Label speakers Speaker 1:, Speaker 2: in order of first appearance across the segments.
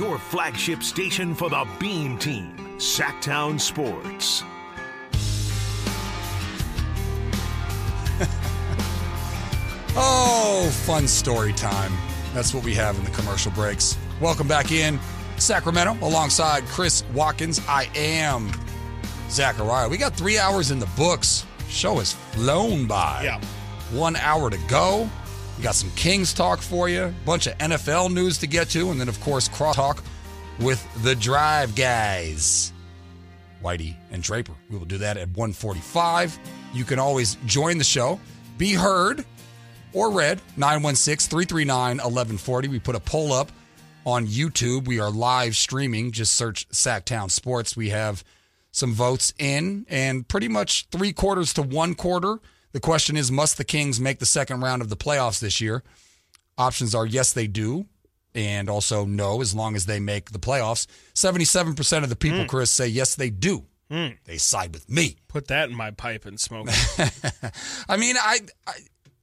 Speaker 1: your flagship station for the Beam Team, Sacktown Sports.
Speaker 2: Oh, fun story time. That's what we have in the commercial breaks. Welcome back in Sacramento alongside Chris Watkins. I am Zachariah. We got three hours in the books. Show has flown by.
Speaker 3: Yeah.
Speaker 2: One hour to go. We got some Kings talk for you, a bunch of NFL news to get to, and then, of course, cross talk with the Drive Guys. Whitey and Draper. We will do that at 145. You can always join the show, be heard or read 916-339-1140. We put a poll up on YouTube. We are live streaming. Just search Sacktown Sports. We have some votes in and pretty much three quarters to one quarter. The question is, must the Kings make the second round of the playoffs this year? Options are yes, they do, and also no, as long as they make the playoffs. 77% of the people, hmm. Chris, say yes, they do. Hmm. They side with me.
Speaker 3: Put that in my pipe and smoke. it.
Speaker 2: I mean, I, I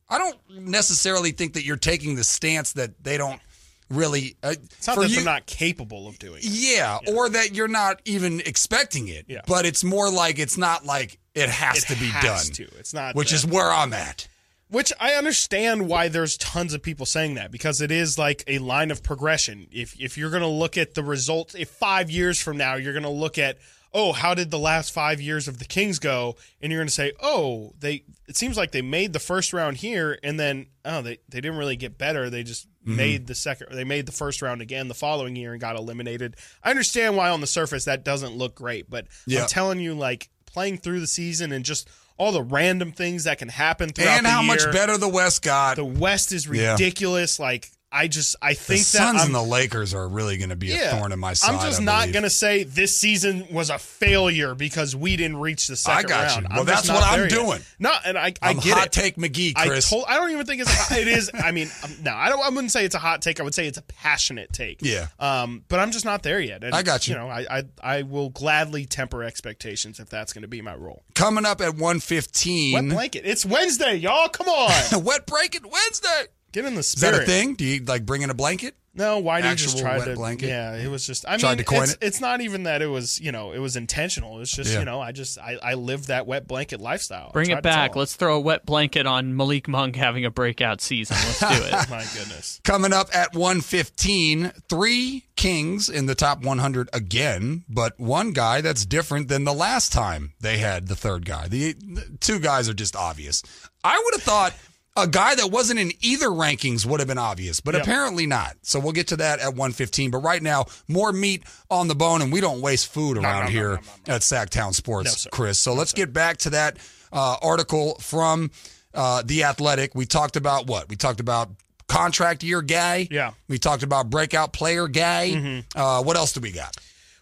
Speaker 2: I don't necessarily think that you're taking the stance that they don't really. Uh,
Speaker 3: It's not
Speaker 2: for
Speaker 3: that
Speaker 2: you-
Speaker 3: they're not capable of doing it.
Speaker 2: Yeah, or that you're not even expecting it.
Speaker 3: Yeah.
Speaker 2: But it's more like it's not like it has
Speaker 3: It
Speaker 2: to be
Speaker 3: has
Speaker 2: done.
Speaker 3: to. It's not
Speaker 2: Which
Speaker 3: that-
Speaker 2: is where I'm at.
Speaker 3: Which I understand why there's tons of people saying that because it is like a line of progression. If if you're going to look at the results, if five years from now you're going to look at, oh, how did the last five years of the Kings go, and you're going to say, oh, they it seems like they made the first round here, and then oh, they they didn't really get better. They just
Speaker 2: Mm-hmm.
Speaker 3: made the second, they made the first round again the following year and got eliminated. I understand why on the surface that doesn't look great, but
Speaker 2: Yeah.
Speaker 3: I'm telling you, like playing through the season and just all the random things that can happen throughout
Speaker 2: And
Speaker 3: the
Speaker 2: how much better the West got.
Speaker 3: The West is
Speaker 2: Yeah.
Speaker 3: ridiculous. Like I just I think that the
Speaker 2: Suns
Speaker 3: I'm,
Speaker 2: and the Lakers are really going to be
Speaker 3: yeah,
Speaker 2: a thorn in my side.
Speaker 3: I'm just
Speaker 2: I
Speaker 3: not gonna say this season was a failure because we didn't reach the second
Speaker 2: got
Speaker 3: round.
Speaker 2: you.
Speaker 3: I'm
Speaker 2: Well, that's what I'm
Speaker 3: yet.
Speaker 2: doing.
Speaker 3: No, and I I
Speaker 2: I'm
Speaker 3: get
Speaker 2: hot
Speaker 3: it.
Speaker 2: take McGee, Chris.
Speaker 3: I told, I don't even think it's it is. I mean, um, no, I don't. I wouldn't say it's a hot take. I would say it's a passionate take.
Speaker 2: Yeah.
Speaker 3: Um, but I'm just not there yet. And,
Speaker 2: I got you.
Speaker 3: You know, I I, I will gladly temper expectations if that's going to be my role.
Speaker 2: Coming up at 115.
Speaker 3: Wet blanket. It's Wednesday, y'all. Come on,
Speaker 2: Wet blanket Wednesday.
Speaker 3: Get in the
Speaker 2: Is
Speaker 3: spirit.
Speaker 2: that a thing? Do you like bring in a blanket?
Speaker 3: No, why did you just try
Speaker 2: wet
Speaker 3: to?
Speaker 2: blanket?
Speaker 3: Yeah, it was just. I
Speaker 2: Tried
Speaker 3: mean,
Speaker 2: to coin
Speaker 3: it's,
Speaker 2: it?
Speaker 3: it's not even that it was. You know, it was intentional. It's just
Speaker 2: Yeah.
Speaker 3: you know, I just I, I live that wet blanket lifestyle.
Speaker 4: Bring it back. Let's throw a wet blanket on Malik Monk having a breakout season. Let's do it.
Speaker 3: My goodness.
Speaker 2: Coming up at 115, three Kings in the top 100 again, but one guy that's different than the last time they had the third guy. The, the two guys are just obvious. I would have thought a guy that wasn't in either rankings would have been obvious, but
Speaker 3: Yep.
Speaker 2: apparently not. So we'll get to that at 115. But right now, more meat on the bone, and we don't waste food around
Speaker 3: no, no,
Speaker 2: here
Speaker 3: no,
Speaker 2: at Sacktown Sports. Chris. So let's get back to that uh, article from uh, The Athletic. We talked about what? We talked about contract year guy.
Speaker 3: Yeah.
Speaker 2: We talked about breakout player guy. Uh, what else do we got?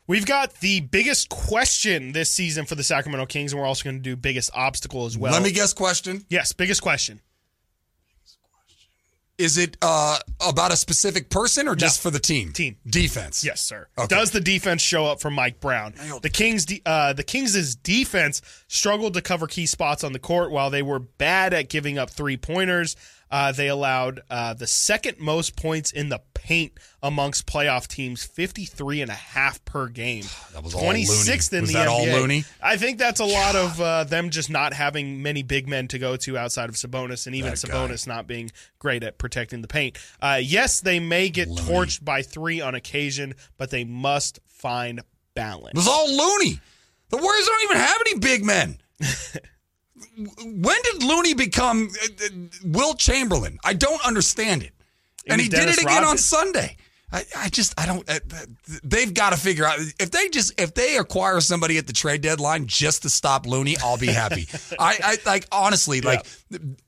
Speaker 3: We've got the biggest question this season for the Sacramento Kings, and we're also going to do biggest obstacle as well.
Speaker 2: Let me guess. Question:
Speaker 3: Yes, biggest question.
Speaker 2: Is it uh, about a specific person or just for the team?
Speaker 3: Team.
Speaker 2: defense.
Speaker 3: Yes, sir.
Speaker 2: Okay.
Speaker 3: Does the defense show up for Mike Brown? The Kings, de- uh, the Kings' defense struggled to cover key spots on the court while they were bad at giving up three pointers. Uh, they allowed uh, the second most points in the paint amongst playoff teams, 53 and a half per game.
Speaker 2: That was all
Speaker 3: 26th in
Speaker 2: Was
Speaker 3: the
Speaker 2: that
Speaker 3: NBA.
Speaker 2: all Looney?
Speaker 3: I think that's a lot of uh, them just not having many big men to go to outside of Sabonis, and even
Speaker 2: That guy.
Speaker 3: Sabonis not being great at protecting the paint. Uh, yes, they may get torched by three on occasion, but they must find balance.
Speaker 2: It was all Looney. The Warriors don't even have any big men. when did Looney become uh, uh, Wilt Chamberlain? I don't understand it. And he did it again on Sunday. I, I just I don't. Uh, uh, they've got to figure out if they just if they acquire somebody at the trade deadline just to stop Looney, I'll be happy. I, I like honestly like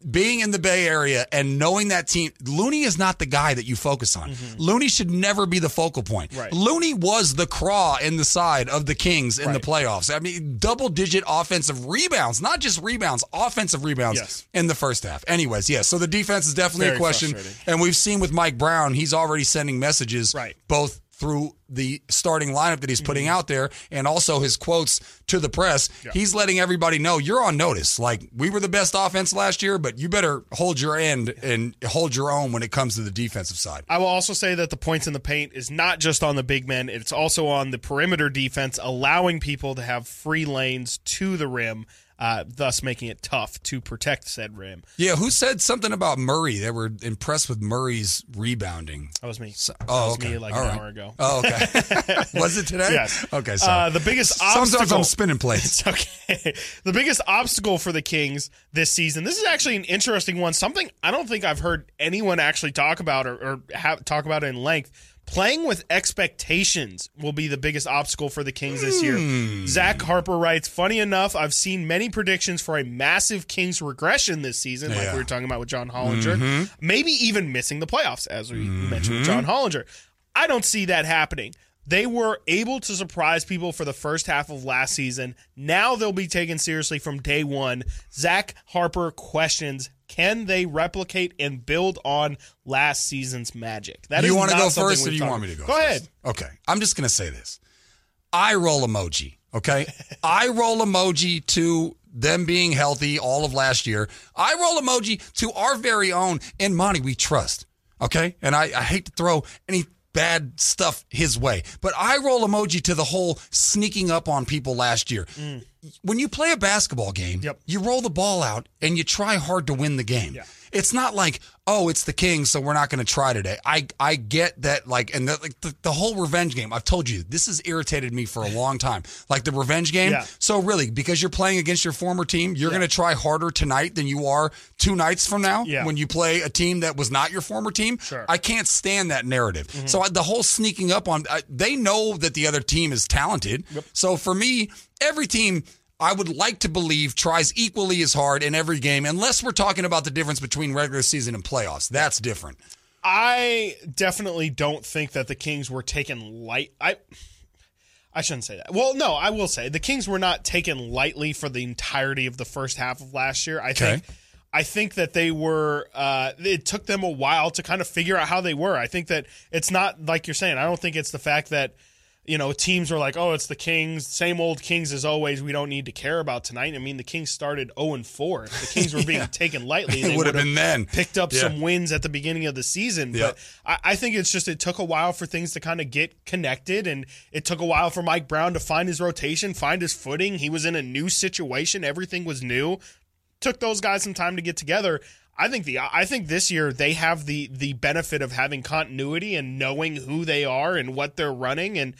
Speaker 2: being in the Bay Area and knowing that team. Looney is not the guy that you focus on. Looney should never be the focal point.
Speaker 3: Mm-hmm. Right.
Speaker 2: Looney was the craw in the side of the Kings in the playoffs. I mean, double digit offensive rebounds, not just rebounds, offensive rebounds
Speaker 3: Yes.
Speaker 2: in the first half. Anyways, yes. So the defense is definitely
Speaker 3: Very
Speaker 2: a question. And we've seen with Mike Brown, he's already sending messages
Speaker 3: Right.
Speaker 2: both through the starting lineup that he's putting
Speaker 3: Mm-hmm.
Speaker 2: out there and also his quotes to the press. He's letting everybody know you're on notice. Like we were the best offense last year, but you better hold your end and hold your own when it comes to the defensive side.
Speaker 3: I will also say that the points in the paint is not just on the big men, it's also on the perimeter defense, allowing people to have free lanes to the rim, uh, thus making it tough to protect said rim.
Speaker 2: Yeah, who said something about Murray? They were impressed with Murray's rebounding.
Speaker 3: That was me.
Speaker 2: So-
Speaker 3: that
Speaker 2: oh,
Speaker 3: was
Speaker 2: okay.
Speaker 3: me like
Speaker 2: All
Speaker 3: an
Speaker 2: right.
Speaker 3: hour ago.
Speaker 2: Oh, okay. was it today?
Speaker 3: Yes.
Speaker 2: Okay, sorry.
Speaker 3: Uh, the biggest
Speaker 2: Sometimes
Speaker 3: obstacle.
Speaker 2: I'm spinning plates.
Speaker 3: Okay. The biggest obstacle for the Kings this season. This is actually an interesting one. Something I don't think I've heard anyone actually talk about or, or have, talk about in length. Playing with expectations will be the biggest obstacle for the Kings this year. Hmm. Zach Harper writes, funny enough, I've seen many predictions for a massive Kings regression this season, like we were talking about with John Hollinger. Mm-hmm. Maybe even missing the playoffs, as we mm-hmm. mentioned with John Hollinger. I don't see that happening. They were able to surprise people for the first half of last season. Now they'll be taken seriously from day one. Zach Harper questions can they replicate and build on last season's magic? That
Speaker 2: you
Speaker 3: want to
Speaker 2: go first or do you want me to go
Speaker 3: Go
Speaker 2: first?
Speaker 3: ahead.
Speaker 2: Okay. I'm just going to say this. I roll emoji. Okay. I roll emoji to them being healthy all of last year. I roll emoji to our very own and Monty we trust. Okay. And I, I hate to throw any bad stuff his way, but I roll emoji to the whole sneaking up on people last year. Mm. When you play a basketball game,
Speaker 3: Yep.
Speaker 2: you roll the ball out and you try hard to win the game.
Speaker 3: Yeah.
Speaker 2: It's not like, oh, it's the Kings, so we're not going to try today. I I get that, like, and the, like the, the whole revenge game. I've told you this has irritated me for a long time. Like the revenge game.
Speaker 3: Yeah.
Speaker 2: So really, because you're playing against your former team, you're going to try harder tonight than you are two nights from now
Speaker 3: Yeah.
Speaker 2: when you play a team that was not your former team.
Speaker 3: Sure.
Speaker 2: I can't stand that narrative. Mm-hmm. So I, the whole sneaking up on, I, they know that the other team is talented. So for me, every team. I would like to believe tries equally as hard in every game, unless we're talking about the difference between regular season and playoffs. That's different.
Speaker 3: I definitely don't think that the Kings were taken light. I I shouldn't say that. Well, no, I will say the Kings were not taken lightly for the entirety of the first half of last year. I think I think that they were uh it took them a while to kind of figure out how they were. I think that it's not like you're saying. I don't think it's the fact that you know, teams were like, "Oh, it's the Kings, same old Kings as always. We don't need to care about tonight." I mean, the Kings started 0 and 4. If the Kings were being taken lightly,
Speaker 2: It
Speaker 3: they
Speaker 2: would have been then.
Speaker 3: picked up
Speaker 2: Yeah.
Speaker 3: some wins at the beginning of the season. But I, I think it's just it took a while for things to kind of get connected, and it took a while for Mike Brown to find his rotation, find his footing. He was in a new situation; everything was new. Took those guys some time to get together. I think the I think this year they have the the benefit of having continuity and knowing who they are and what they're running and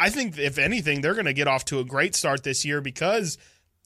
Speaker 3: I think if anything they're going to get off to a great start this year because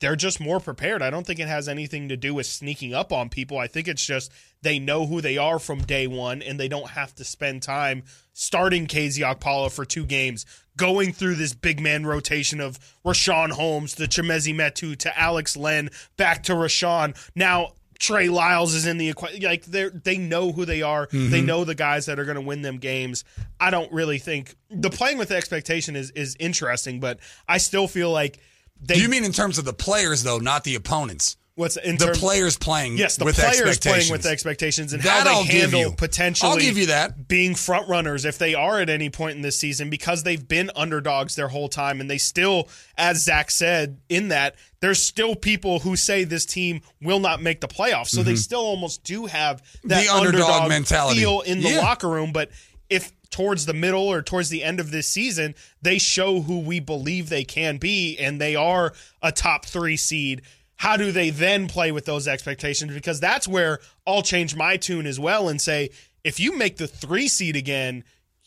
Speaker 3: they're just more prepared. I don't think it has anything to do with sneaking up on people. I think it's just they know who they are from day one and they don't have to spend time starting KZ Okpala for two games, going through this big man rotation of Richaun Holmes to Chimezie Metu to Alex Len, back to Richaun. Now Trey Lyles is in the equation. Like they they know who they are. They mm-hmm. know the guys that are going to win them games. I don't really think the playing with expectation is is interesting, but I still feel like they.
Speaker 2: Do you mean in terms of the players though, not the opponents?
Speaker 3: What's in
Speaker 2: The
Speaker 3: terms,
Speaker 2: players playing
Speaker 3: Yes, the players playing with expectations and
Speaker 2: That
Speaker 3: how they
Speaker 2: I'll give
Speaker 3: handle
Speaker 2: you.
Speaker 3: potentially.
Speaker 2: I'll give you that.
Speaker 3: being front runners if they are at any point in this season because they've been underdogs their whole time and they still, as Zach said, in that there's still people who say this team will not make the playoffs, so they still almost do have that
Speaker 2: Mm-hmm. The underdog mentality.
Speaker 3: feel in the
Speaker 2: Yeah.
Speaker 3: locker room, but. If towards the middle or towards the end of this season, they show who we believe they can be and they are a top three seed, how do they then play with those expectations? Because that's where I'll change my tune as well and say, if you make the three seed again,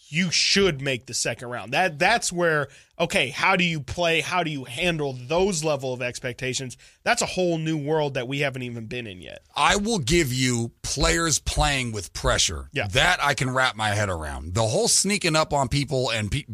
Speaker 3: you should make the second round. That that's where okay, how do you play? How do you handle those level of expectations? That's a whole new world that we haven't even been in yet.
Speaker 2: I will give you players playing with pressure.
Speaker 3: Yeah.
Speaker 2: That I can wrap my head around. The whole sneaking up on people and pe-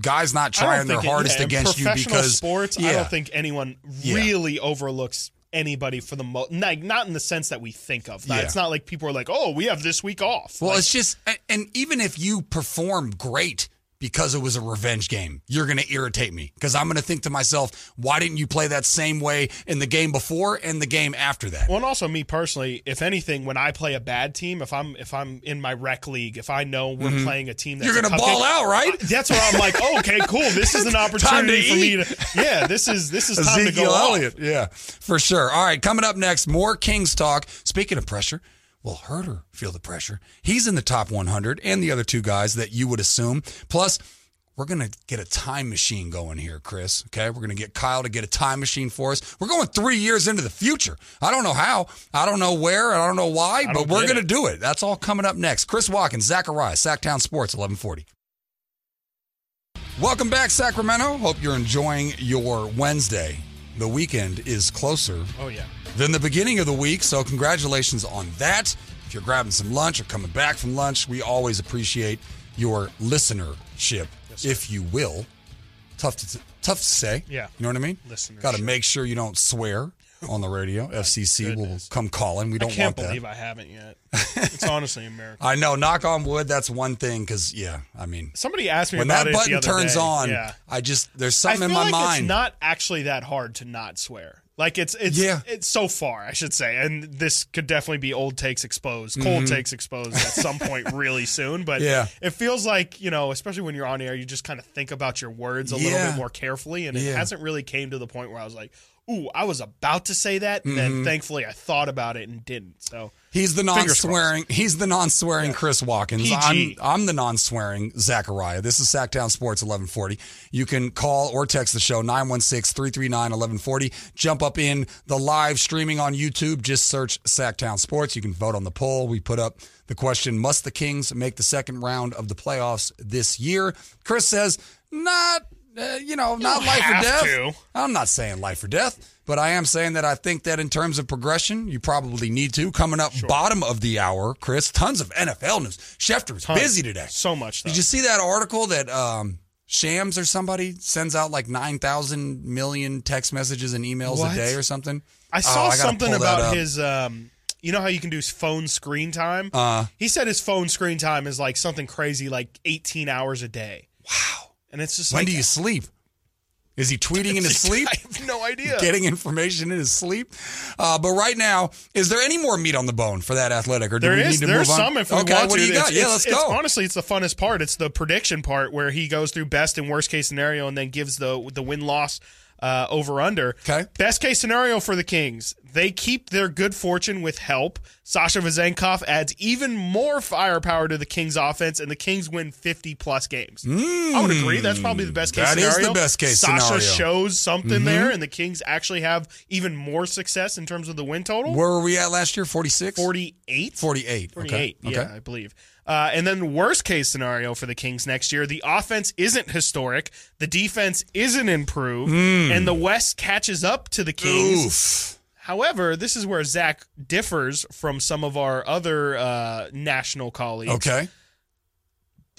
Speaker 2: guys not trying their hardest
Speaker 3: yeah,
Speaker 2: against you because
Speaker 3: sports.
Speaker 2: Yeah.
Speaker 3: I don't think anyone
Speaker 2: Yeah.
Speaker 3: really overlooks anybody for the most. Like, not in the sense that we think of.
Speaker 2: Yeah.
Speaker 3: It's not like people are like, "Oh, we have this week off."
Speaker 2: Well,
Speaker 3: Like,
Speaker 2: it's just, and even if you perform great because it was a revenge game. You're going to irritate me because I'm going to think to myself, why didn't you play that same way in the game before and the game after that?
Speaker 3: Well, and also me personally, if anything, when I play a bad team, if I'm if I'm in my rec league, if I know we're playing a team that's
Speaker 2: Mm-hmm. You're going to ball out, right?
Speaker 3: That's where I'm like, oh, okay, cool. This is an opportunity for me to. Yeah, this is this is time to
Speaker 2: Ezekiel
Speaker 3: go off.
Speaker 2: Elliott. Yeah, for sure. All right, coming up next, more Kings talk. Speaking of pressure, will Huerter feel the pressure? He's in the top 100, and the other two guys that you would assume. Plus, we're going to get a time machine going here, Chris. Okay. We're going to get Kyle to get a time machine for us. We're going three years into the future. I don't know how. I don't know where. I don't know why, but
Speaker 3: don't
Speaker 2: we're going to do it. That's all coming up next. Chris Watkins, Zachariah, Sacktown Sports, 1140. Welcome back, Sacramento. Hope you're enjoying your Wednesday. The weekend is closer
Speaker 3: Oh yeah.
Speaker 2: Than the beginning of the week, so congratulations on that. If you're grabbing some lunch or coming back from lunch, we always appreciate your listenership, if you will. Tough to tough to say.
Speaker 3: Yeah.
Speaker 2: You know what I mean?
Speaker 3: Listenership.
Speaker 2: Got to make sure you don't swear on the radio. FCC will come calling. We don't
Speaker 3: can't
Speaker 2: want that.
Speaker 3: believe I haven't yet. It's honestly a miracle.
Speaker 2: I know. Knock on wood. That's one thing. Because yeah, I mean,
Speaker 3: Somebody asked me
Speaker 2: when
Speaker 3: about
Speaker 2: that
Speaker 3: it the
Speaker 2: button
Speaker 3: other
Speaker 2: turns
Speaker 3: day.
Speaker 2: on,
Speaker 3: Yeah.
Speaker 2: I just there's
Speaker 3: I
Speaker 2: something in my
Speaker 3: like
Speaker 2: mind.
Speaker 3: it's not actually that hard to not swear. Like it's it's
Speaker 2: Yeah.
Speaker 3: it's so far, I should say. And this could definitely be old takes exposed, cold takes exposed at some point really soon. But
Speaker 2: Mm-hmm. Yeah.
Speaker 3: it feels like, you know, especially when you're on air, you just kind of think about your words a little bit more carefully. And it
Speaker 2: Yeah.
Speaker 3: hasn't really came to the point where I was like, ooh, I was about to say that, and
Speaker 2: Mm-hmm.
Speaker 3: then thankfully I thought about it and didn't. So
Speaker 2: He's the non-swearing. He's the non-swearing Chris Watkins. I'm I'm the non-swearing Zachariah. This is Sacktown Sports 1140. You can call or text the show 916-339-1140. Jump up in the live streaming on YouTube. Just search Sacktown Sports. You can vote on the poll. We put up the question: Must the Kings make the second round of the playoffs this year? Chris says not. Uh, you know, not life or death.
Speaker 3: to.
Speaker 2: I'm not saying life or death, but I am saying that I think that in terms of progression, you probably need to. Coming up bottom of the hour, Chris, tons of NFL news. Schefter's busy today.
Speaker 3: so much stuff.
Speaker 2: Did you see that article that um, Shams or somebody sends out like 9,000 million text messages and emails
Speaker 3: What?
Speaker 2: a day or something?
Speaker 3: I
Speaker 2: Oh,
Speaker 3: saw
Speaker 2: I
Speaker 3: something about his. Um, you know how you can do phone screen time?
Speaker 2: Uh,
Speaker 3: he said his phone screen time is like something crazy, like 18 hours a day.
Speaker 2: wow.
Speaker 3: And it's just
Speaker 2: When
Speaker 3: like,
Speaker 2: do you sleep? Is he tweeting in his sleep?
Speaker 3: I have no idea.
Speaker 2: Getting information in his sleep, uh, but right now, is there any more meat on the bone for that athletic, or do
Speaker 3: There
Speaker 2: we
Speaker 3: is.
Speaker 2: need to
Speaker 3: There's
Speaker 2: move on?
Speaker 3: some if we
Speaker 2: okay,
Speaker 3: want
Speaker 2: what
Speaker 3: to.
Speaker 2: do you got?
Speaker 3: It's-
Speaker 2: yeah, let's
Speaker 3: it's-
Speaker 2: go.
Speaker 3: honestly, it's the funnest part. It's the prediction part where he goes through best and worst case scenario and then gives the the win loss uh, over under.
Speaker 2: Okay.
Speaker 3: Best case scenario for the Kings: they keep their good fortune with help. Sasha Vezenkov adds even more firepower to the Kings' offense, and the Kings win 50 plus games. I would agree. That's probably the best case
Speaker 2: That is
Speaker 3: scenario.
Speaker 2: the best case
Speaker 3: Sasha
Speaker 2: scenario. Mm-hmm.
Speaker 3: shows something there, and the Kings actually have even more success in terms of the win total.
Speaker 2: Where were we at last year? 46?
Speaker 3: 48.
Speaker 2: 48.
Speaker 3: 48,
Speaker 2: Okay.
Speaker 3: yeah,
Speaker 2: Okay.
Speaker 3: I believe. Uh, and then worst case scenario for the Kings next year, the offense isn't historic, the defense isn't improved, and the West catches up to the Kings.
Speaker 2: Oof.
Speaker 3: However, this is where Zach differs from some of our other uh, national colleagues.
Speaker 2: Okay.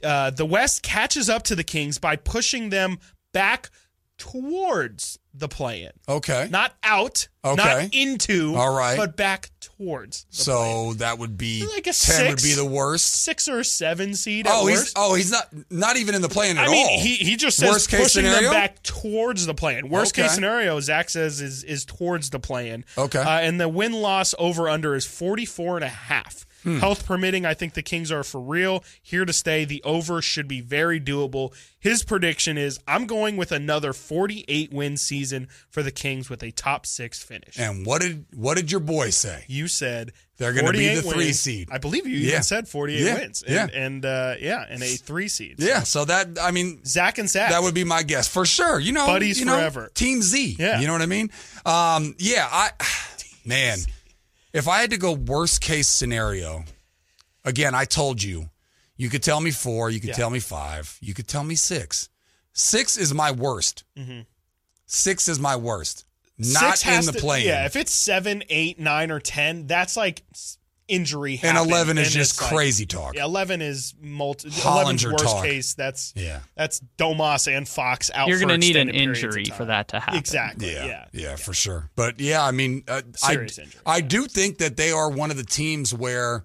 Speaker 3: Uh, the West catches up to the Kings by pushing them back towards the play-in,
Speaker 2: Okay.
Speaker 3: not out,
Speaker 2: Okay.
Speaker 3: not into,
Speaker 2: All right.
Speaker 3: but back towards. The
Speaker 2: So that would be
Speaker 3: Like a
Speaker 2: 10 would be the worst.
Speaker 3: six or seven seed.
Speaker 2: Oh, he's
Speaker 3: worst.
Speaker 2: oh, he's not not even in the play-in at
Speaker 3: I mean,
Speaker 2: all.
Speaker 3: he he just says
Speaker 2: Worst case
Speaker 3: pushing
Speaker 2: scenario?
Speaker 3: them back towards the plan. Worst
Speaker 2: Okay.
Speaker 3: case scenario, Zach says is is towards the play in.
Speaker 2: Okay.
Speaker 3: uh, and the win loss over under is 44 and a half.
Speaker 2: Hmm.
Speaker 3: Health permitting, I think the Kings are for real here to stay. The over should be very doable. His prediction is I'm going with another 48 win season for the Kings with a top six finish.
Speaker 2: and what did what did your boy say?
Speaker 3: you said
Speaker 2: They're gonna be the three
Speaker 3: wins.
Speaker 2: seed.
Speaker 3: I believe you
Speaker 2: Yeah.
Speaker 3: even said 48
Speaker 2: Yeah.
Speaker 3: wins.
Speaker 2: Yeah.
Speaker 3: And, and uh, yeah, and a three seed.
Speaker 2: Yeah, so that I mean
Speaker 3: Zach and Zach.
Speaker 2: that would be my guess for sure. You know,
Speaker 3: Buddies
Speaker 2: you know,
Speaker 3: forever.
Speaker 2: Team Z.
Speaker 3: Yeah.
Speaker 2: you know what I mean. Um, yeah, I man, if I had to go worst case scenario, again, I told you, you could tell me four, you could
Speaker 3: Yeah.
Speaker 2: tell me five, you could tell me six. Six is my worst. Six is my worst. Not
Speaker 3: Mm-hmm.
Speaker 2: In the play.
Speaker 3: Yeah, if it's seven, eight, nine, or ten, that's like s- injury.
Speaker 2: and eleven is
Speaker 3: and
Speaker 2: just
Speaker 3: like-
Speaker 2: crazy talk.
Speaker 3: yeah, eleven is multi. 11's
Speaker 2: Hollinger
Speaker 3: worst
Speaker 2: talk.
Speaker 3: case. That's
Speaker 2: Yeah.
Speaker 3: That's Domas and Fox out.
Speaker 4: You're
Speaker 3: going
Speaker 4: gonna need an injury for that to happen.
Speaker 3: Exactly.
Speaker 2: Yeah,
Speaker 3: Yeah.
Speaker 2: yeah, for sure. But yeah, I mean, uh, I
Speaker 3: injury,
Speaker 2: I do think that they are one of the teams where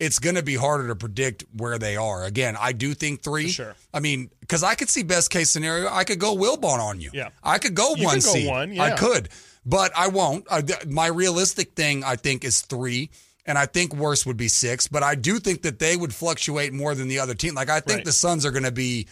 Speaker 2: it's going to be harder to predict where they are. Again, I do think three.
Speaker 3: sure.
Speaker 2: I mean, because I could see best case scenario, I could go Wilbon on you.
Speaker 3: Yeah.
Speaker 2: I could go
Speaker 3: You
Speaker 2: one
Speaker 3: could go
Speaker 2: seed.
Speaker 3: one,
Speaker 2: I could, but I won't. I, my realistic thing, I think, is three. And I think worse would be six, but I do think that they would fluctuate more than the other team. Like I think
Speaker 3: Right.
Speaker 2: the Suns are going to be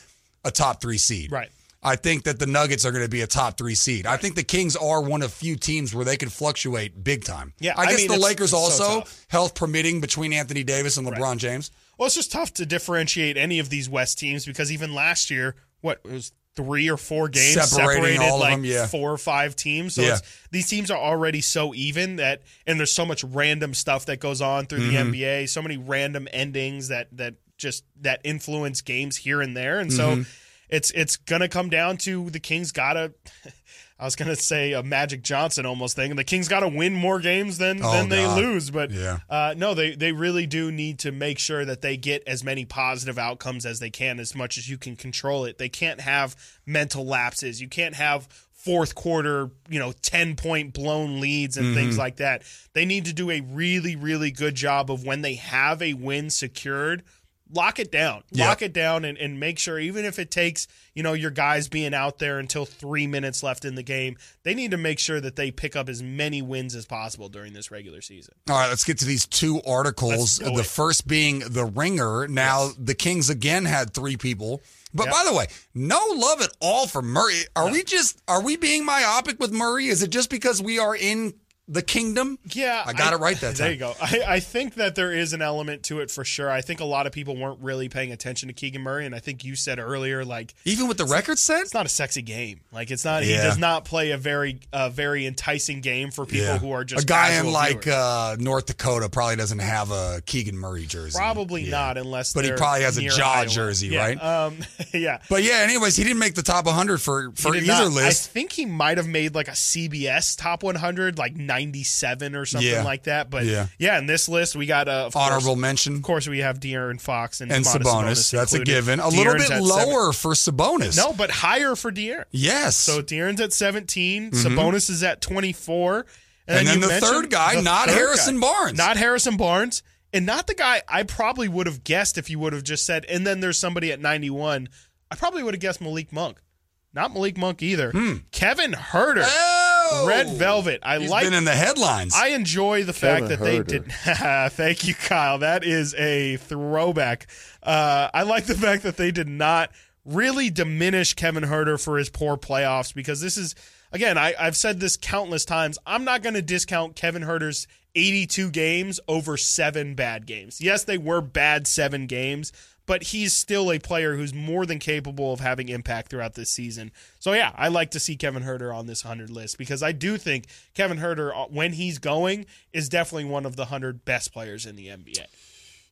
Speaker 2: a top three seed.
Speaker 3: Right.
Speaker 2: I think that the Nuggets are going to be a top three seed. I think the Kings are one of few teams where they can fluctuate big time.
Speaker 3: Yeah,
Speaker 2: I
Speaker 3: I
Speaker 2: guess
Speaker 3: mean,
Speaker 2: the
Speaker 3: it's-
Speaker 2: Lakers
Speaker 3: it's
Speaker 2: also,
Speaker 3: tough.
Speaker 2: health permitting, between Anthony Davis and LeBron James.
Speaker 3: Well, it's just tough to differentiate any of these West teams because even last year, what it was three or four games
Speaker 2: Separating
Speaker 3: separated like
Speaker 2: them, yeah.
Speaker 3: four or five teams. So
Speaker 2: Yeah.
Speaker 3: it's, these teams are already so even that, and there's so much random stuff that goes on through
Speaker 2: Mm-hmm.
Speaker 3: the NBA. So many random endings that that just that influence games here and there, and so
Speaker 2: Mm-hmm.
Speaker 3: it's it's gonna come down to the Kings gotta. I was gonna say a Magic Johnson almost thing. The Kings got to win more games than
Speaker 2: Oh,
Speaker 3: than they
Speaker 2: God.
Speaker 3: lose, but
Speaker 2: Yeah.
Speaker 3: uh, no, they they really do need to make sure that they get as many positive outcomes as they can, as much as you can control it. They can't have mental lapses. You can't have fourth quarter, you know, ten point blown leads and
Speaker 2: Mm-hmm.
Speaker 3: things like that. They need to do a really really good job of when they have a win secured. Lock it down.
Speaker 2: Yep.
Speaker 3: Lock it down and, and make sure, even if it takes, you know, your guys being out there until three minutes left in the game, they need to make sure that they pick up as many wins as possible during this regular season.
Speaker 2: All right, let's get to these two articles. The
Speaker 3: it.
Speaker 2: first being The Ringer. Now, the Kings again had three people. But
Speaker 3: Yep.
Speaker 2: by the way, no love at all for Murray. Are we just are we being myopic with Murray? Is it just because we are in the kingdom?
Speaker 3: Yeah,
Speaker 2: I got it right that time.
Speaker 3: There you go. I, I think that there is an element to it for sure. I think a lot of people weren't really paying attention to Keegan Murray, and I think you said earlier, like
Speaker 2: Even with the record set?
Speaker 3: it's not a sexy game. Like it's not. He does not play a very, uh, very enticing game for people who are just
Speaker 2: a guy in like uh, North Dakota probably doesn't have a Keegan Murray jersey.
Speaker 3: Probably
Speaker 2: Yeah.
Speaker 3: not unless.
Speaker 2: But he probably has a jaw
Speaker 3: Iowa.
Speaker 2: jersey,
Speaker 3: Yeah,
Speaker 2: right?
Speaker 3: Um, yeah.
Speaker 2: But yeah, anyways, he didn't make the top 100 for for either
Speaker 3: not.
Speaker 2: list.
Speaker 3: I think he might have made like a CBS top 100, like 97 or something
Speaker 2: Yeah.
Speaker 3: like that. But
Speaker 2: Yeah.
Speaker 3: yeah, in this list we got uh, of course-
Speaker 2: Honorable mention.
Speaker 3: Of course, we have De'Aaron Fox and,
Speaker 2: and
Speaker 3: Domantas
Speaker 2: Sabonis. That's a given. A little bit lower for Sabonis.
Speaker 3: No, but higher for De'Aaron.
Speaker 2: Yes.
Speaker 3: So De'Aaron's at 17. Sabonis is at 24.
Speaker 2: Mm-hmm. And then
Speaker 3: you
Speaker 2: the third guy,
Speaker 3: the
Speaker 2: not
Speaker 3: third
Speaker 2: Harrison
Speaker 3: guy.
Speaker 2: Barnes.
Speaker 3: Not Harrison Barnes. And not the guy I probably would have guessed if you would have just said, and then there's somebody at 91. I probably would have guessed Malik Monk. Not Malik Monk either. Kevin Huerter.
Speaker 2: Hmm.
Speaker 3: Red Velvet. I
Speaker 2: He's
Speaker 3: like
Speaker 2: been in the headlines.
Speaker 3: I enjoy the fact
Speaker 5: Kevin
Speaker 3: that they
Speaker 5: Huerter.
Speaker 3: did. Thank you, Kyle. That is a throwback. Uh, I like the fact that they did not really diminish Kevin Huerter for his poor playoffs because this is, again, I, I've said this countless times. I'm not going to discount Kevin Huerter's 82 games over seven bad games. Yes, they were bad seven games. But he's still a player who's more than capable of having impact throughout this season. So yeah, I like to see Kevin Huerter on this 100 list because I do think Kevin Huerter, uh, when he's going, is definitely one of the 100 best players in the NBA.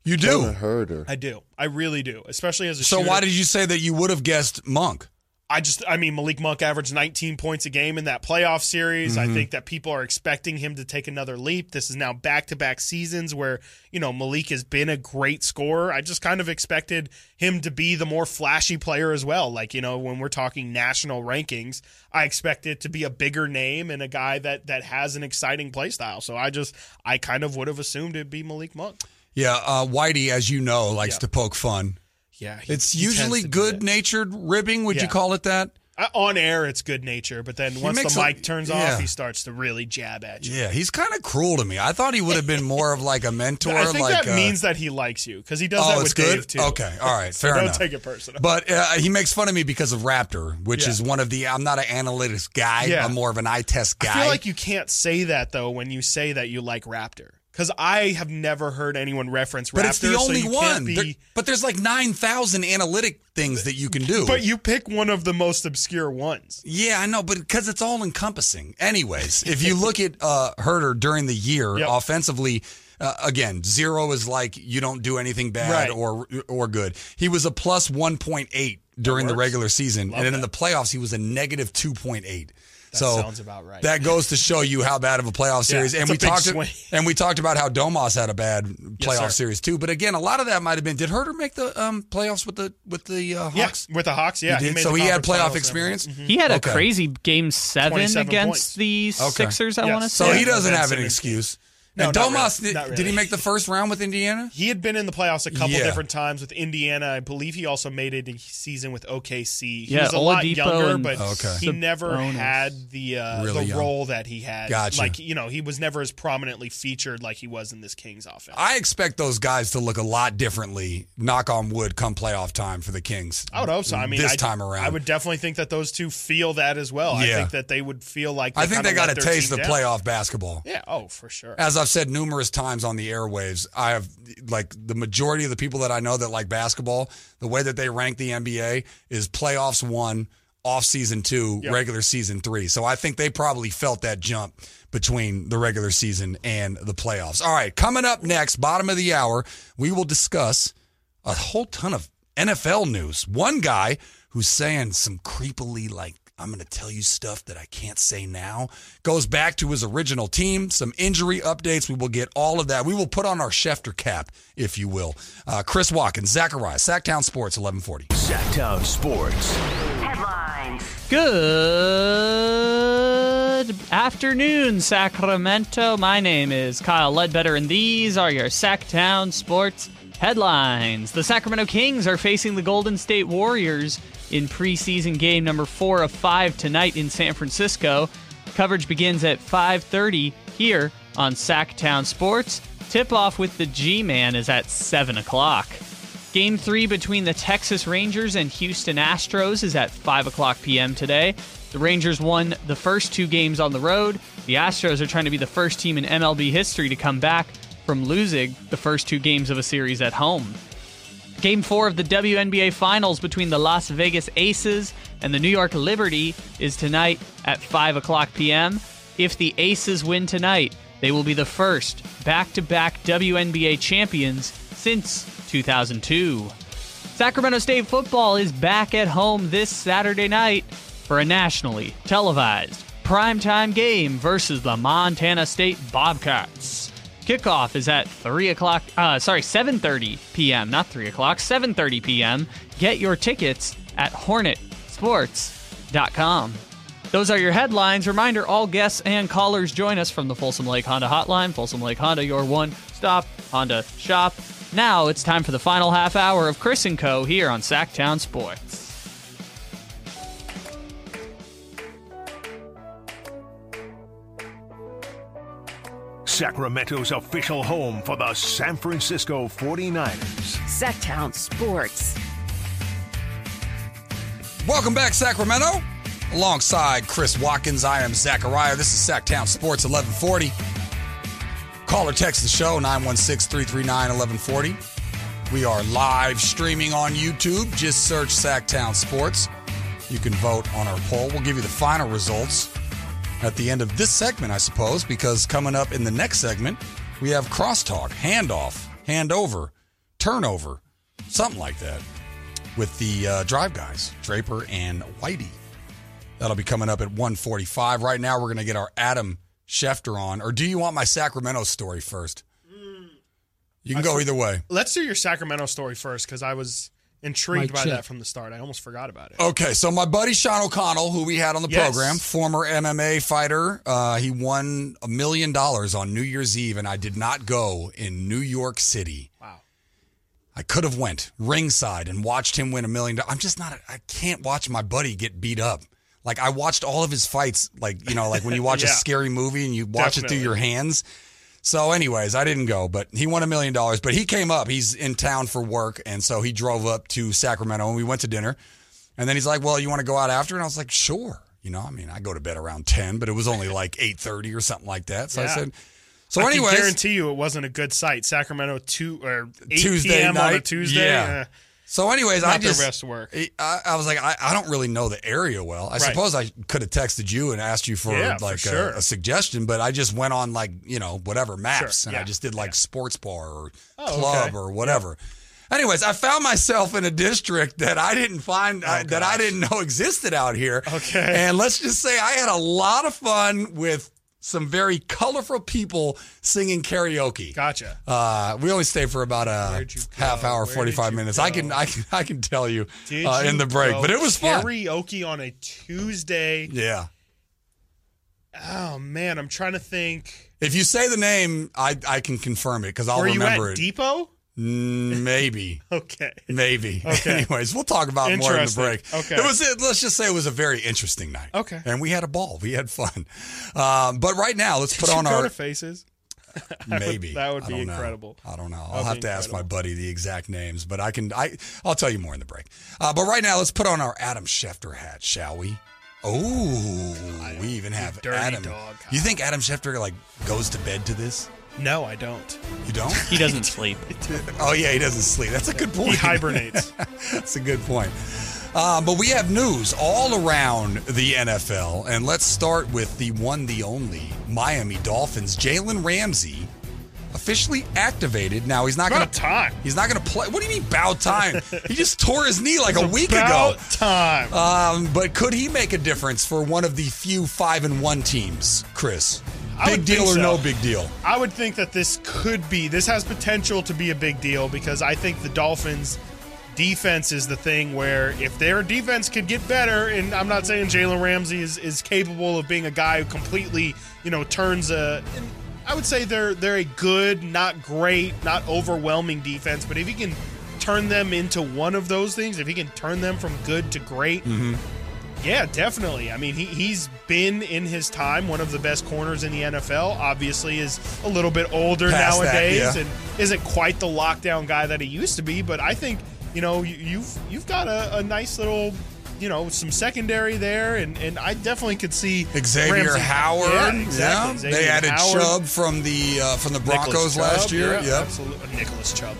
Speaker 2: you do.
Speaker 5: Kevin Huerter.
Speaker 3: I do. I really do, especially as a
Speaker 2: So
Speaker 3: shooter.
Speaker 2: why did you say that you would have guessed Monk?
Speaker 3: I just, I mean, Malik Monk averaged 19 points a game in that playoff series.
Speaker 2: Mm-hmm.
Speaker 3: I think that people are expecting him to take another leap. This is now back to back seasons where, you know, Malik has been a great scorer. I just kind of expected him to be the more flashy player as well. Like, you know, when we're talking national rankings, I expect it to be a bigger name and a guy that, that has an exciting play style. So I just, I kind of would have assumed it'd be Malik Monk.
Speaker 2: Yeah, uh, Whitey, as you know, likes
Speaker 3: Yeah.
Speaker 2: to poke fun.
Speaker 3: Yeah. he-
Speaker 2: It's
Speaker 3: he
Speaker 2: usually good natured ribbing. Would you call it that?
Speaker 3: Uh, on air, it's good nature, but then once the
Speaker 2: a-
Speaker 3: mic turns
Speaker 2: yeah.
Speaker 3: off, he starts to really jab at you.
Speaker 2: Yeah, he's kind of cruel to me. I thought he would have been more of like a mentor.
Speaker 3: I think
Speaker 2: like
Speaker 3: that
Speaker 2: uh,
Speaker 3: means that he likes you because he does
Speaker 2: oh,
Speaker 3: that with
Speaker 2: good.
Speaker 3: Dave too.
Speaker 2: Okay, all right,
Speaker 3: So
Speaker 2: fair
Speaker 3: don't
Speaker 2: enough.
Speaker 3: take it personal.
Speaker 2: But uh, he makes fun of me because of Raptor, which
Speaker 3: Yeah.
Speaker 2: is one of the. I'm not an analytics guy.
Speaker 3: Yeah.
Speaker 2: I'm more of an eye test guy.
Speaker 3: I feel like you can't say that though when you say that you like Raptor because I have never heard anyone reference
Speaker 2: but
Speaker 3: Raptor.
Speaker 2: it's the only
Speaker 3: can't
Speaker 2: one.
Speaker 3: be-
Speaker 2: There- but there's like nine thousand analytic things that you can do.
Speaker 3: but you pick one of the most obscure ones.
Speaker 2: Yeah, I know, but because it's all encompassing. Anyways, if you look at uh, Huerter during the year
Speaker 3: Yep.
Speaker 2: offensively, uh, again, zero is like you don't do anything bad
Speaker 3: Right.
Speaker 2: or or good. He was a plus one point eight during the regular season, and then in the playoffs he was a negative two point eight.
Speaker 3: That
Speaker 2: so
Speaker 3: sounds about right.
Speaker 2: That goes to show you how bad of a playoff series.
Speaker 3: it's
Speaker 2: and we talked
Speaker 3: swing.
Speaker 2: and we talked about how Domas had a bad playoff
Speaker 3: sir.
Speaker 2: series too. But again, a lot of that might have been. Did Huerter make the um, playoffs with the with the uh,
Speaker 3: Yeah,
Speaker 2: Hawks?
Speaker 3: with the Hawks, yeah.
Speaker 2: He did?
Speaker 3: made
Speaker 2: so he had playoff
Speaker 3: finals and
Speaker 2: experience.
Speaker 4: He had a
Speaker 2: Okay.
Speaker 4: crazy game seven against
Speaker 3: points.
Speaker 4: the
Speaker 2: Okay.
Speaker 4: Sixers. I
Speaker 3: Yes.
Speaker 4: want to say.
Speaker 2: So
Speaker 4: say.
Speaker 2: he doesn't have an
Speaker 3: Simmons.
Speaker 2: excuse.
Speaker 3: No,
Speaker 2: and Domas,
Speaker 3: really.
Speaker 2: did,
Speaker 3: Not
Speaker 2: did he make the first round with Indiana?
Speaker 3: He had been in the playoffs a couple
Speaker 2: Yeah.
Speaker 3: different times with Indiana. I believe he also made it a season with OKC. He
Speaker 4: Yeah,
Speaker 3: was a lot
Speaker 4: Oladipo
Speaker 3: younger,
Speaker 4: and
Speaker 3: but
Speaker 2: Okay.
Speaker 3: he never
Speaker 4: Sabonis.
Speaker 3: had the uh,
Speaker 2: Really
Speaker 3: the
Speaker 2: young.
Speaker 3: role that he had.
Speaker 2: Gotcha.
Speaker 3: Like you know, he was never as prominently featured like he was in this Kings offense.
Speaker 2: I expect those guys to look a lot differently, knock on wood, come playoff time for the Kings.
Speaker 3: I would hope so. I mean,
Speaker 2: this
Speaker 3: I,
Speaker 2: time around.
Speaker 3: I would definitely think that those two feel that as well. I think that they would feel like
Speaker 2: I think they got a taste
Speaker 3: team
Speaker 2: of
Speaker 3: down.
Speaker 2: playoff basketball.
Speaker 3: Yeah. Oh, for sure.
Speaker 2: As I've said numerous times on the airwaves, I have like the majority of the people that I know that like basketball, the way that they rank the NBA is playoffs one, off season two,
Speaker 3: Yep.
Speaker 2: regular season three. So I think they probably felt that jump between the regular season and the playoffs. All right, coming up next, bottom of the hour, we will discuss a whole ton of NFL news. One guy who's saying some creepily like I'm going to tell you stuff that I can't say now. Goes back to his original team, some injury updates. We will get all of that. We will put on our Schefter cap, if you will. Uh, Chris Watkins, Zachariah, Sacktown Sports, 1140.
Speaker 1: Sacktown Sports.
Speaker 5: Headlines.
Speaker 4: Good afternoon, Sacramento. My name is Kyle Ledbetter, and these are your Sacktown Sports headlines. The Sacramento Kings are facing the Golden State Warriors in preseason game number four of five tonight in San Francisco. Coverage begins at 5:30 here on Sacktown Sports. Tip-off with the G-Man is at 7 o'clock. Game three between the Texas Rangers and Houston Astros is at 5 o'clock p.m. today. The Rangers won the first two games on the road. The Astros are trying to be the first team in MLB history to come back from losing the first two games of a series at home. Game four of the WNBA Finals between the Las Vegas Aces and the New York Liberty is tonight at 5 o'clock p.m. If the Aces win tonight, they will be the first back to back WNBA champions since 2002. Sacramento State football is back at home this Saturday night for a nationally televised primetime game versus the Montana State Bobcats. Kickoff is at three o'clock. Uh, sorry, seven thirty p.m. Not three o'clock. Seven thirty p.m. Get your tickets at HornetSports.com. Those are your headlines. Reminder: All guests and callers join us from the Folsom Lake Honda Hotline. Folsom Lake Honda, your one-stop Honda shop. Now it's time for the final half hour of Chris and Co. here on Sacktown Sports.
Speaker 1: Sacramento's official home for the San Francisco 49ers.
Speaker 5: Sacktown Sports.
Speaker 2: Welcome back, Sacramento. Alongside Chris Watkins, I am Zachariah. This is Sacktown Sports 1140. Call or text the show 916 339 1140. We are live streaming on YouTube. Just search Sacktown Sports. You can vote on our poll. We'll give you the final results at the end of this segment, I suppose, because coming up in the next segment, we have crosstalk, handoff, handover, turnover, something like that with the uh, drive guys, Draper and Whitey. That'll be coming up at 145. Right now, we're going to get our Adam Schefter on. Or do you want my Sacramento story first? You can go either way.
Speaker 3: Let's do your Sacramento story first because I was intrigued
Speaker 6: Mike
Speaker 3: by
Speaker 6: Chip.
Speaker 3: that from the start. I almost forgot about it.
Speaker 2: Okay, so my buddy Sean O'Connell, who we had on the
Speaker 3: Yes.
Speaker 2: program, former MMA fighter, uh, he won a million dollars on New Year's Eve, and I did not go in New York City.
Speaker 3: Wow.
Speaker 2: I could have went ringside and watched him win a million dollars. I'm just not. I can't watch my buddy get beat up. Like I watched all of his fights. Like you know, like when you watch a scary movie and you watch it through your hands. So, anyways, I didn't go, but he won a million dollars. But he came up. He's in town for work, and so he drove up to Sacramento, and we went to dinner. And then he's like, "Well, you want to go out after?" And I was like, "Sure." You know, I mean, I go to bed around ten, but it was only like eight thirty or something like that. So I said, "So,
Speaker 3: I can
Speaker 2: anyways,
Speaker 3: guarantee you it wasn't a good sight. Sacramento two or eight
Speaker 2: Tuesday
Speaker 3: p.m. on a? Tuesday.
Speaker 2: Yeah.
Speaker 3: eh,
Speaker 2: So, anyways, I
Speaker 3: Not their
Speaker 2: just
Speaker 3: best work.
Speaker 2: I, I was like, I, I don't really know the area well. I suppose I could have texted you and asked you for
Speaker 3: Yeah, for
Speaker 2: like
Speaker 3: sure.
Speaker 2: a, a suggestion, but I just went on like you know whatever maps
Speaker 3: Sure,
Speaker 2: and I just did like
Speaker 3: yeah.
Speaker 2: sports bar or
Speaker 3: Oh,
Speaker 2: club
Speaker 3: okay.
Speaker 2: or whatever. Anyways, I found myself in a district that I didn't find oh, I, that I
Speaker 3: Oh,
Speaker 2: didn't know existed out here.
Speaker 3: Okay.
Speaker 2: and let's just say I had a lot of fun with some very colorful people singing karaoke.
Speaker 3: Gotcha.
Speaker 2: Uh, we only stayed for about a half hour, forty
Speaker 3: did
Speaker 2: minutes. I can, I can, I can tell you uh,
Speaker 3: you
Speaker 2: in the break, but it was fun.
Speaker 3: Karaoke on a Tuesday.
Speaker 2: Yeah,
Speaker 3: Oh man, I'm trying to think.
Speaker 2: If you say the name, I I can confirm it because I'll
Speaker 3: Were you
Speaker 2: remember
Speaker 3: at
Speaker 2: it.
Speaker 3: Depot?
Speaker 2: Maybe.
Speaker 3: Okay.
Speaker 2: Maybe.
Speaker 3: Okay.
Speaker 2: Anyways, we'll talk about more in the break.
Speaker 3: Okay.
Speaker 2: It was. Let's just say it was a very interesting night.
Speaker 3: Okay.
Speaker 2: And we had a ball. We had fun. Um, but right now, let's put
Speaker 3: Did you
Speaker 2: on our
Speaker 3: faces.
Speaker 2: maybe.
Speaker 3: that would
Speaker 2: I
Speaker 3: be
Speaker 2: don't know.
Speaker 3: incredible.
Speaker 2: I don't know. I'll
Speaker 3: That'd
Speaker 2: have
Speaker 3: be
Speaker 2: to ask my buddy the exact names, but I can. I I'll tell you more in the break. Uh, but right now, let's put on our Adam Schefter hat, shall we? Oh, we even have Adam.
Speaker 3: dog,
Speaker 2: You think Adam Schefter like goes to bed to this?
Speaker 3: No, I don't.
Speaker 2: You don't?
Speaker 4: He doesn't sleep.
Speaker 2: oh yeah, he doesn't sleep. That's a good point.
Speaker 3: He hibernates.
Speaker 2: That's a good point. Uh, but we have news all around the NFL, and let's start with the one, the only Miami Dolphins. Jalen Ramsey officially activated. Now he's not going to
Speaker 3: time.
Speaker 2: He's not going to play. What do you mean about time? he just tore his knee like a week
Speaker 3: About
Speaker 2: ago.
Speaker 3: time.
Speaker 2: Um, but could he make a difference for one of the few five and one teams, Chris? Big deal or no big deal?
Speaker 3: I would think that this could be, this has potential to be a big deal because I think the Dolphins' defense is the thing where if their defense could get better, and I'm not saying Jalen Ramsey is, is capable of being a guy who completely, you know, turns a. I would say they're they're a good, not great, not overwhelming defense, but if he can turn them into one of those things, if he can turn them from good to great, mm-hmm. Yeah, definitely. I mean, he, he's been in his time one of the best corners in the NFL. Obviously, is a little bit older
Speaker 2: Past that,
Speaker 3: nowadays
Speaker 2: yeah.
Speaker 3: and isn't quite the lockdown guy that he used to be. But I think you know you, you've you've got a, a nice little you know some secondary there, and, and I definitely could see
Speaker 2: Xavier
Speaker 3: Ramsey-
Speaker 2: Howard.
Speaker 3: Yeah, exactly.
Speaker 2: yeah.
Speaker 3: Xavier
Speaker 2: They added
Speaker 3: Howard.
Speaker 2: Chubb from the uh, from the Broncos last year.
Speaker 3: Yeah,
Speaker 2: yep.
Speaker 3: absolutely. Nicholas Chubb.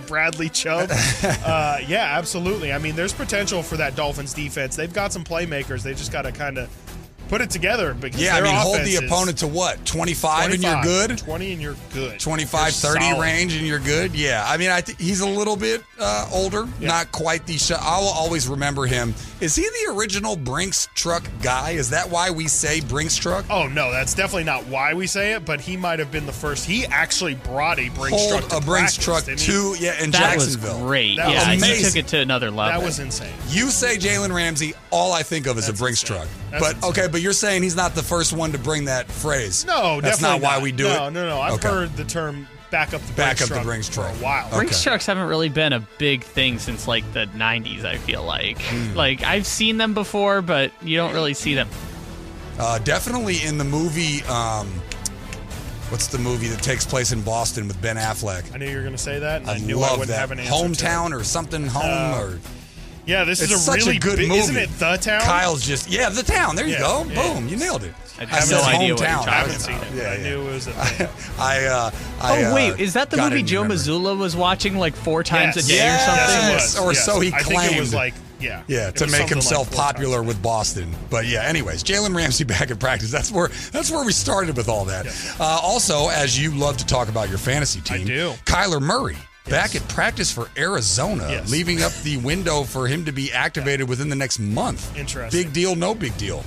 Speaker 3: Bradley Chubb. uh, yeah, absolutely. I mean, there's potential for that Dolphins defense. They've got some playmakers. They just got to kind of put it together. Because
Speaker 2: Yeah, I mean, hold the opponent to what? 25, and you're good?
Speaker 3: 20 and you're good.
Speaker 2: 25,
Speaker 3: They're
Speaker 2: 30
Speaker 3: solid.
Speaker 2: range and you're good? Yeah. I mean, I think he's a little bit uh, older, not quite the. Sh- I'll always remember him. Is he the original Brinks truck guy? Is that why we say Brinks truck?
Speaker 3: Oh no, that's definitely not why we say it. But he might have been the first. He actually brought a Brinks truck
Speaker 2: Hold
Speaker 3: to
Speaker 2: a Brinks
Speaker 3: practice,
Speaker 2: truck to, yeah, in
Speaker 4: That was
Speaker 2: Jacksonville.
Speaker 4: great.
Speaker 3: That was
Speaker 4: yeah, he
Speaker 2: amazing.
Speaker 4: took it to another level.
Speaker 3: That was insane.
Speaker 2: You say Jalen Ramsey, all I think of is
Speaker 3: That's
Speaker 2: a Brinks
Speaker 3: insane.
Speaker 2: truck.
Speaker 3: That's
Speaker 2: but
Speaker 3: insane.
Speaker 2: okay, but you're saying he's not the first one to bring that phrase.
Speaker 3: No,
Speaker 2: that's
Speaker 3: definitely
Speaker 2: not why we do
Speaker 3: no,
Speaker 2: it.
Speaker 3: No, no, no. I've
Speaker 2: Okay.
Speaker 3: heard the term "back up the
Speaker 2: Back
Speaker 3: Brinks
Speaker 2: up the
Speaker 3: truck for a while.
Speaker 2: Okay.
Speaker 4: Brinks trucks haven't really been a big thing since like the 90s, I feel like.
Speaker 2: Hmm.
Speaker 4: Like, I've seen them before, but you don't really see them.
Speaker 2: Uh, definitely in the movie. Um, what's the movie that takes place in Boston with Ben Affleck?
Speaker 3: I knew you were going to say that, and I,
Speaker 2: I
Speaker 3: knew I
Speaker 2: love
Speaker 3: wouldn't
Speaker 2: that.
Speaker 3: have an answer. to it.
Speaker 2: Hometown or something home or
Speaker 3: Yeah, this
Speaker 2: it's
Speaker 3: is a
Speaker 2: such
Speaker 3: really
Speaker 2: a good
Speaker 3: big,
Speaker 2: movie.
Speaker 3: Isn't it the town?
Speaker 2: Kyle's just yeah, the town. There you
Speaker 3: Yeah,
Speaker 2: go.
Speaker 3: yeah.
Speaker 2: Boom, you nailed it.
Speaker 4: I
Speaker 2: I
Speaker 4: have
Speaker 2: said
Speaker 4: no idea what you're talking
Speaker 3: I haven't
Speaker 4: about.
Speaker 3: seen it.
Speaker 2: Yeah,
Speaker 3: but I
Speaker 2: yeah.
Speaker 3: knew it was a thing.
Speaker 2: I uh,
Speaker 4: Oh,
Speaker 2: I, uh,
Speaker 4: wait, is that the movie Joe
Speaker 2: memory.
Speaker 4: Mazzulla was watching like four times
Speaker 3: Yes.
Speaker 4: a day
Speaker 2: Yes.
Speaker 4: or something?
Speaker 3: Yes, it.
Speaker 2: Or
Speaker 3: yes.
Speaker 2: so he
Speaker 3: I think it was
Speaker 2: claimed.
Speaker 3: like yeah,
Speaker 2: Yeah, to make himself
Speaker 3: like four times.
Speaker 2: popular with Boston. But yeah, anyways, Jalen Ramsey back in practice. That's where that's where we started with all that. Uh, also, as you love to talk about your fantasy team, I
Speaker 3: do.
Speaker 2: Kyler Murray back at practice for Arizona,
Speaker 3: Yes.
Speaker 2: leaving up the window for him to be activated within the next month.
Speaker 3: Interesting.
Speaker 2: Big deal, no big deal.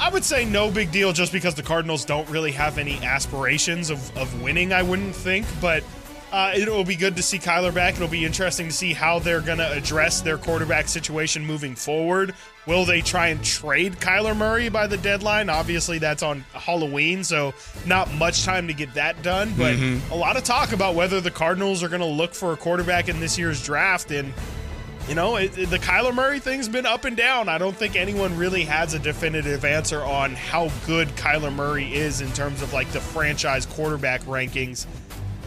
Speaker 3: I would say no big deal just because the Cardinals don't really have any aspirations of, of winning, I wouldn't think. But uh, it'll be good to see Kyler back. It'll be interesting to see how they're going to address their quarterback situation moving forward. Will they try and trade Kyler Murray by the deadline? Obviously, that's on Halloween, so not much time to get that done. But mm-hmm. a lot of talk about whether the Cardinals are going to look for a quarterback in this year's draft. And you know, it, it- the Kyler Murray thing's been up and down. I don't think anyone really has a definitive answer on how good Kyler Murray is in terms of like the franchise quarterback rankings.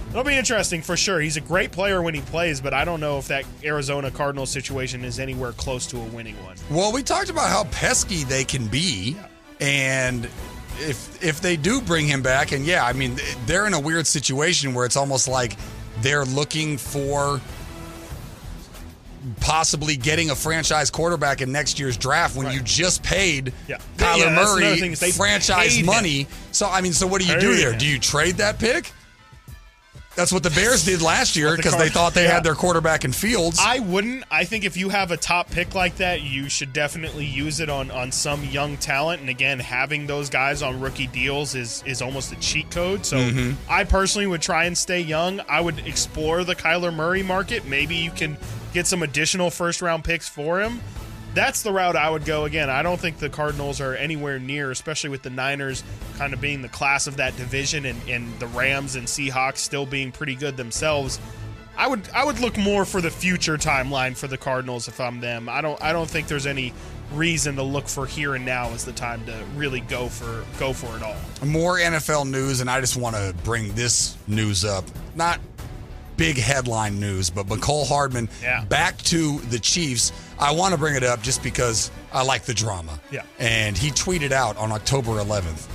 Speaker 3: It'll be interesting for sure. He's a great player when he plays, but I don't know if that Arizona Cardinals situation is anywhere close to a winning one.
Speaker 2: Well, we talked about how pesky they can be, and if if they do bring him back, and yeah, I mean they're in a weird situation where it's almost like they're looking for possibly getting a franchise quarterback in next year's draft when you just paid
Speaker 3: Yeah.
Speaker 2: Kyler
Speaker 3: Yeah,
Speaker 2: Murray
Speaker 3: thing
Speaker 2: franchise
Speaker 3: paid him.
Speaker 2: money. So I mean, so what do you do there?
Speaker 3: him.
Speaker 2: Do you trade that pick? That's what the Bears did last year
Speaker 3: the
Speaker 2: because they thought they
Speaker 3: yeah.
Speaker 2: had their quarterback in Fields.
Speaker 3: I wouldn't. I think if you have a top pick like that, you should definitely use it on on some young talent. And again, having those guys on rookie deals is is almost a cheat code. So
Speaker 2: Mm-hmm.
Speaker 3: I personally would try and stay young. I would explore the Kyler Murray market. Maybe you can get some additional first round picks for him. That's the route I would go. Again, I don't think the Cardinals are anywhere near, especially with the Niners kind of being the class of that division and, and the Rams and Seahawks still being pretty good themselves. I would I would look more for the future timeline for the Cardinals if I'm them. I don't I don't think there's any reason to look for here and now as the time to really go for go for it all.
Speaker 2: More NFL news, and I just want to bring this news up. Not big headline news, but Mecole Hardman
Speaker 3: Yeah.
Speaker 2: back to the Chiefs. I want to bring it up just because I like the drama.
Speaker 3: Yeah.
Speaker 2: And he tweeted out on October 11th,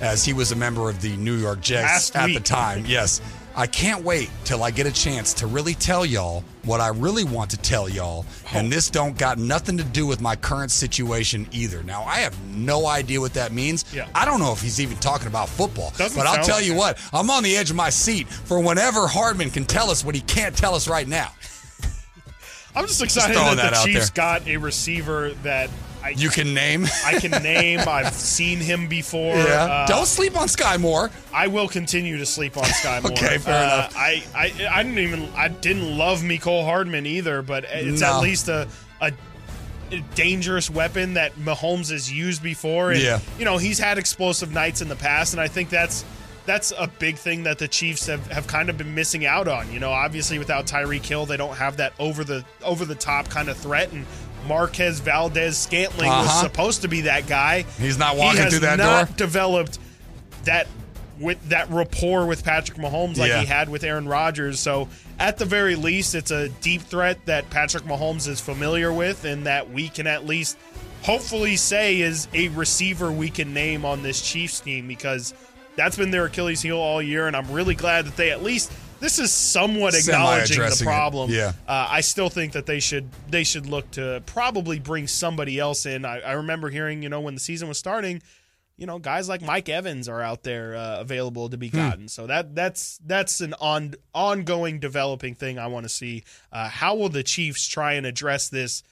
Speaker 2: as he was a member of the New York Jets
Speaker 3: Last
Speaker 2: at
Speaker 3: week.
Speaker 2: the time. Yes. I can't wait till I get a chance to really tell y'all what I really want to tell y'all. And this don't got nothing to do with my current situation either. Now, I have no idea what that means.
Speaker 3: Yeah.
Speaker 2: I don't know if he's even talking about football.
Speaker 3: Doesn't
Speaker 2: but I'll tell
Speaker 3: like
Speaker 2: you
Speaker 3: it.
Speaker 2: what, I'm on the edge of my seat for whenever Hardman can tell us what he can't tell us right now.
Speaker 3: I'm just excited
Speaker 2: throwing
Speaker 3: that
Speaker 2: that
Speaker 3: the Chiefs
Speaker 2: there.
Speaker 3: got a receiver that I
Speaker 2: You can name.
Speaker 3: I can name. I've seen him before.
Speaker 2: yeah.
Speaker 3: Uh,
Speaker 2: don't sleep on Sky Moore.
Speaker 3: I will continue to sleep on Sky Moore.
Speaker 2: Okay, fair
Speaker 3: Uh,
Speaker 2: enough.
Speaker 3: I, I I didn't even I didn't love Mecole Hardman either, but it's
Speaker 2: No.
Speaker 3: at least a a dangerous weapon that Mahomes has used before. And,
Speaker 2: Yeah.
Speaker 3: you know he's had explosive nights in the past, and I think that's that's a big thing that the Chiefs have, have kind of been missing out on. You know, obviously without Tyreek Hill, they don't have that over the over the top kind of threat and. Marquez Valdes Scantling was
Speaker 2: Uh-huh.
Speaker 3: supposed to be that guy.
Speaker 2: He's not walking
Speaker 3: he has
Speaker 2: through that
Speaker 3: not
Speaker 2: door?
Speaker 3: Developed that with that rapport with Patrick Mahomes like
Speaker 2: Yeah.
Speaker 3: he had with Aaron Rodgers. So at the very least, it's a deep threat that Patrick Mahomes is familiar with, and that we can at least hopefully say is a receiver we can name on this Chiefs team because that's been their Achilles heel all year, and I'm really glad that they at least. This is somewhat acknowledging the
Speaker 2: Semi-addressing it.
Speaker 3: problem.
Speaker 2: Yeah.
Speaker 3: Uh, I still think that they should they should look to probably bring somebody else in. I, I remember hearing, you know, when the season was starting, you know, guys like Mike Evans are out there uh, available to be
Speaker 2: Hmm.
Speaker 3: gotten. So that that's that's an on ongoing developing thing I want to see. Uh, how will the Chiefs try and address this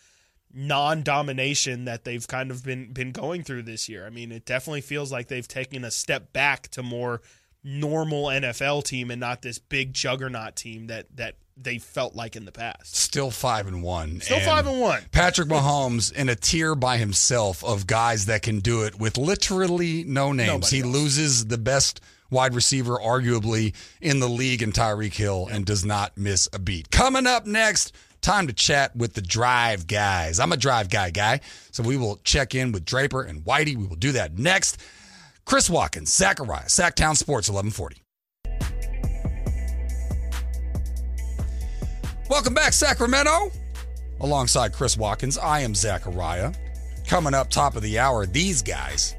Speaker 3: non-domination that they've kind of been been going through this year? I mean, it definitely feels like they've taken a step back to more normal NFL team and not this big juggernaut team that that they felt like in the past.
Speaker 2: Still five and one.
Speaker 3: Still five and one.
Speaker 2: Patrick Mahomes in a tier by himself of guys that can do it with literally no names.
Speaker 3: Nobody
Speaker 2: he
Speaker 3: else.
Speaker 2: loses the best wide receiver, arguably, in the league in Tyreek Hill and does not miss a beat. Coming up next, time to chat with the drive guys. I'm a drive guy guy, so we will check in with Draper and Whitey. We will do that next. Chris Watkins, Zachariah, Sactown Sports 1140. Welcome back, Sacramento. Alongside Chris Watkins, I am Zachariah. Coming up top of the hour, these guys,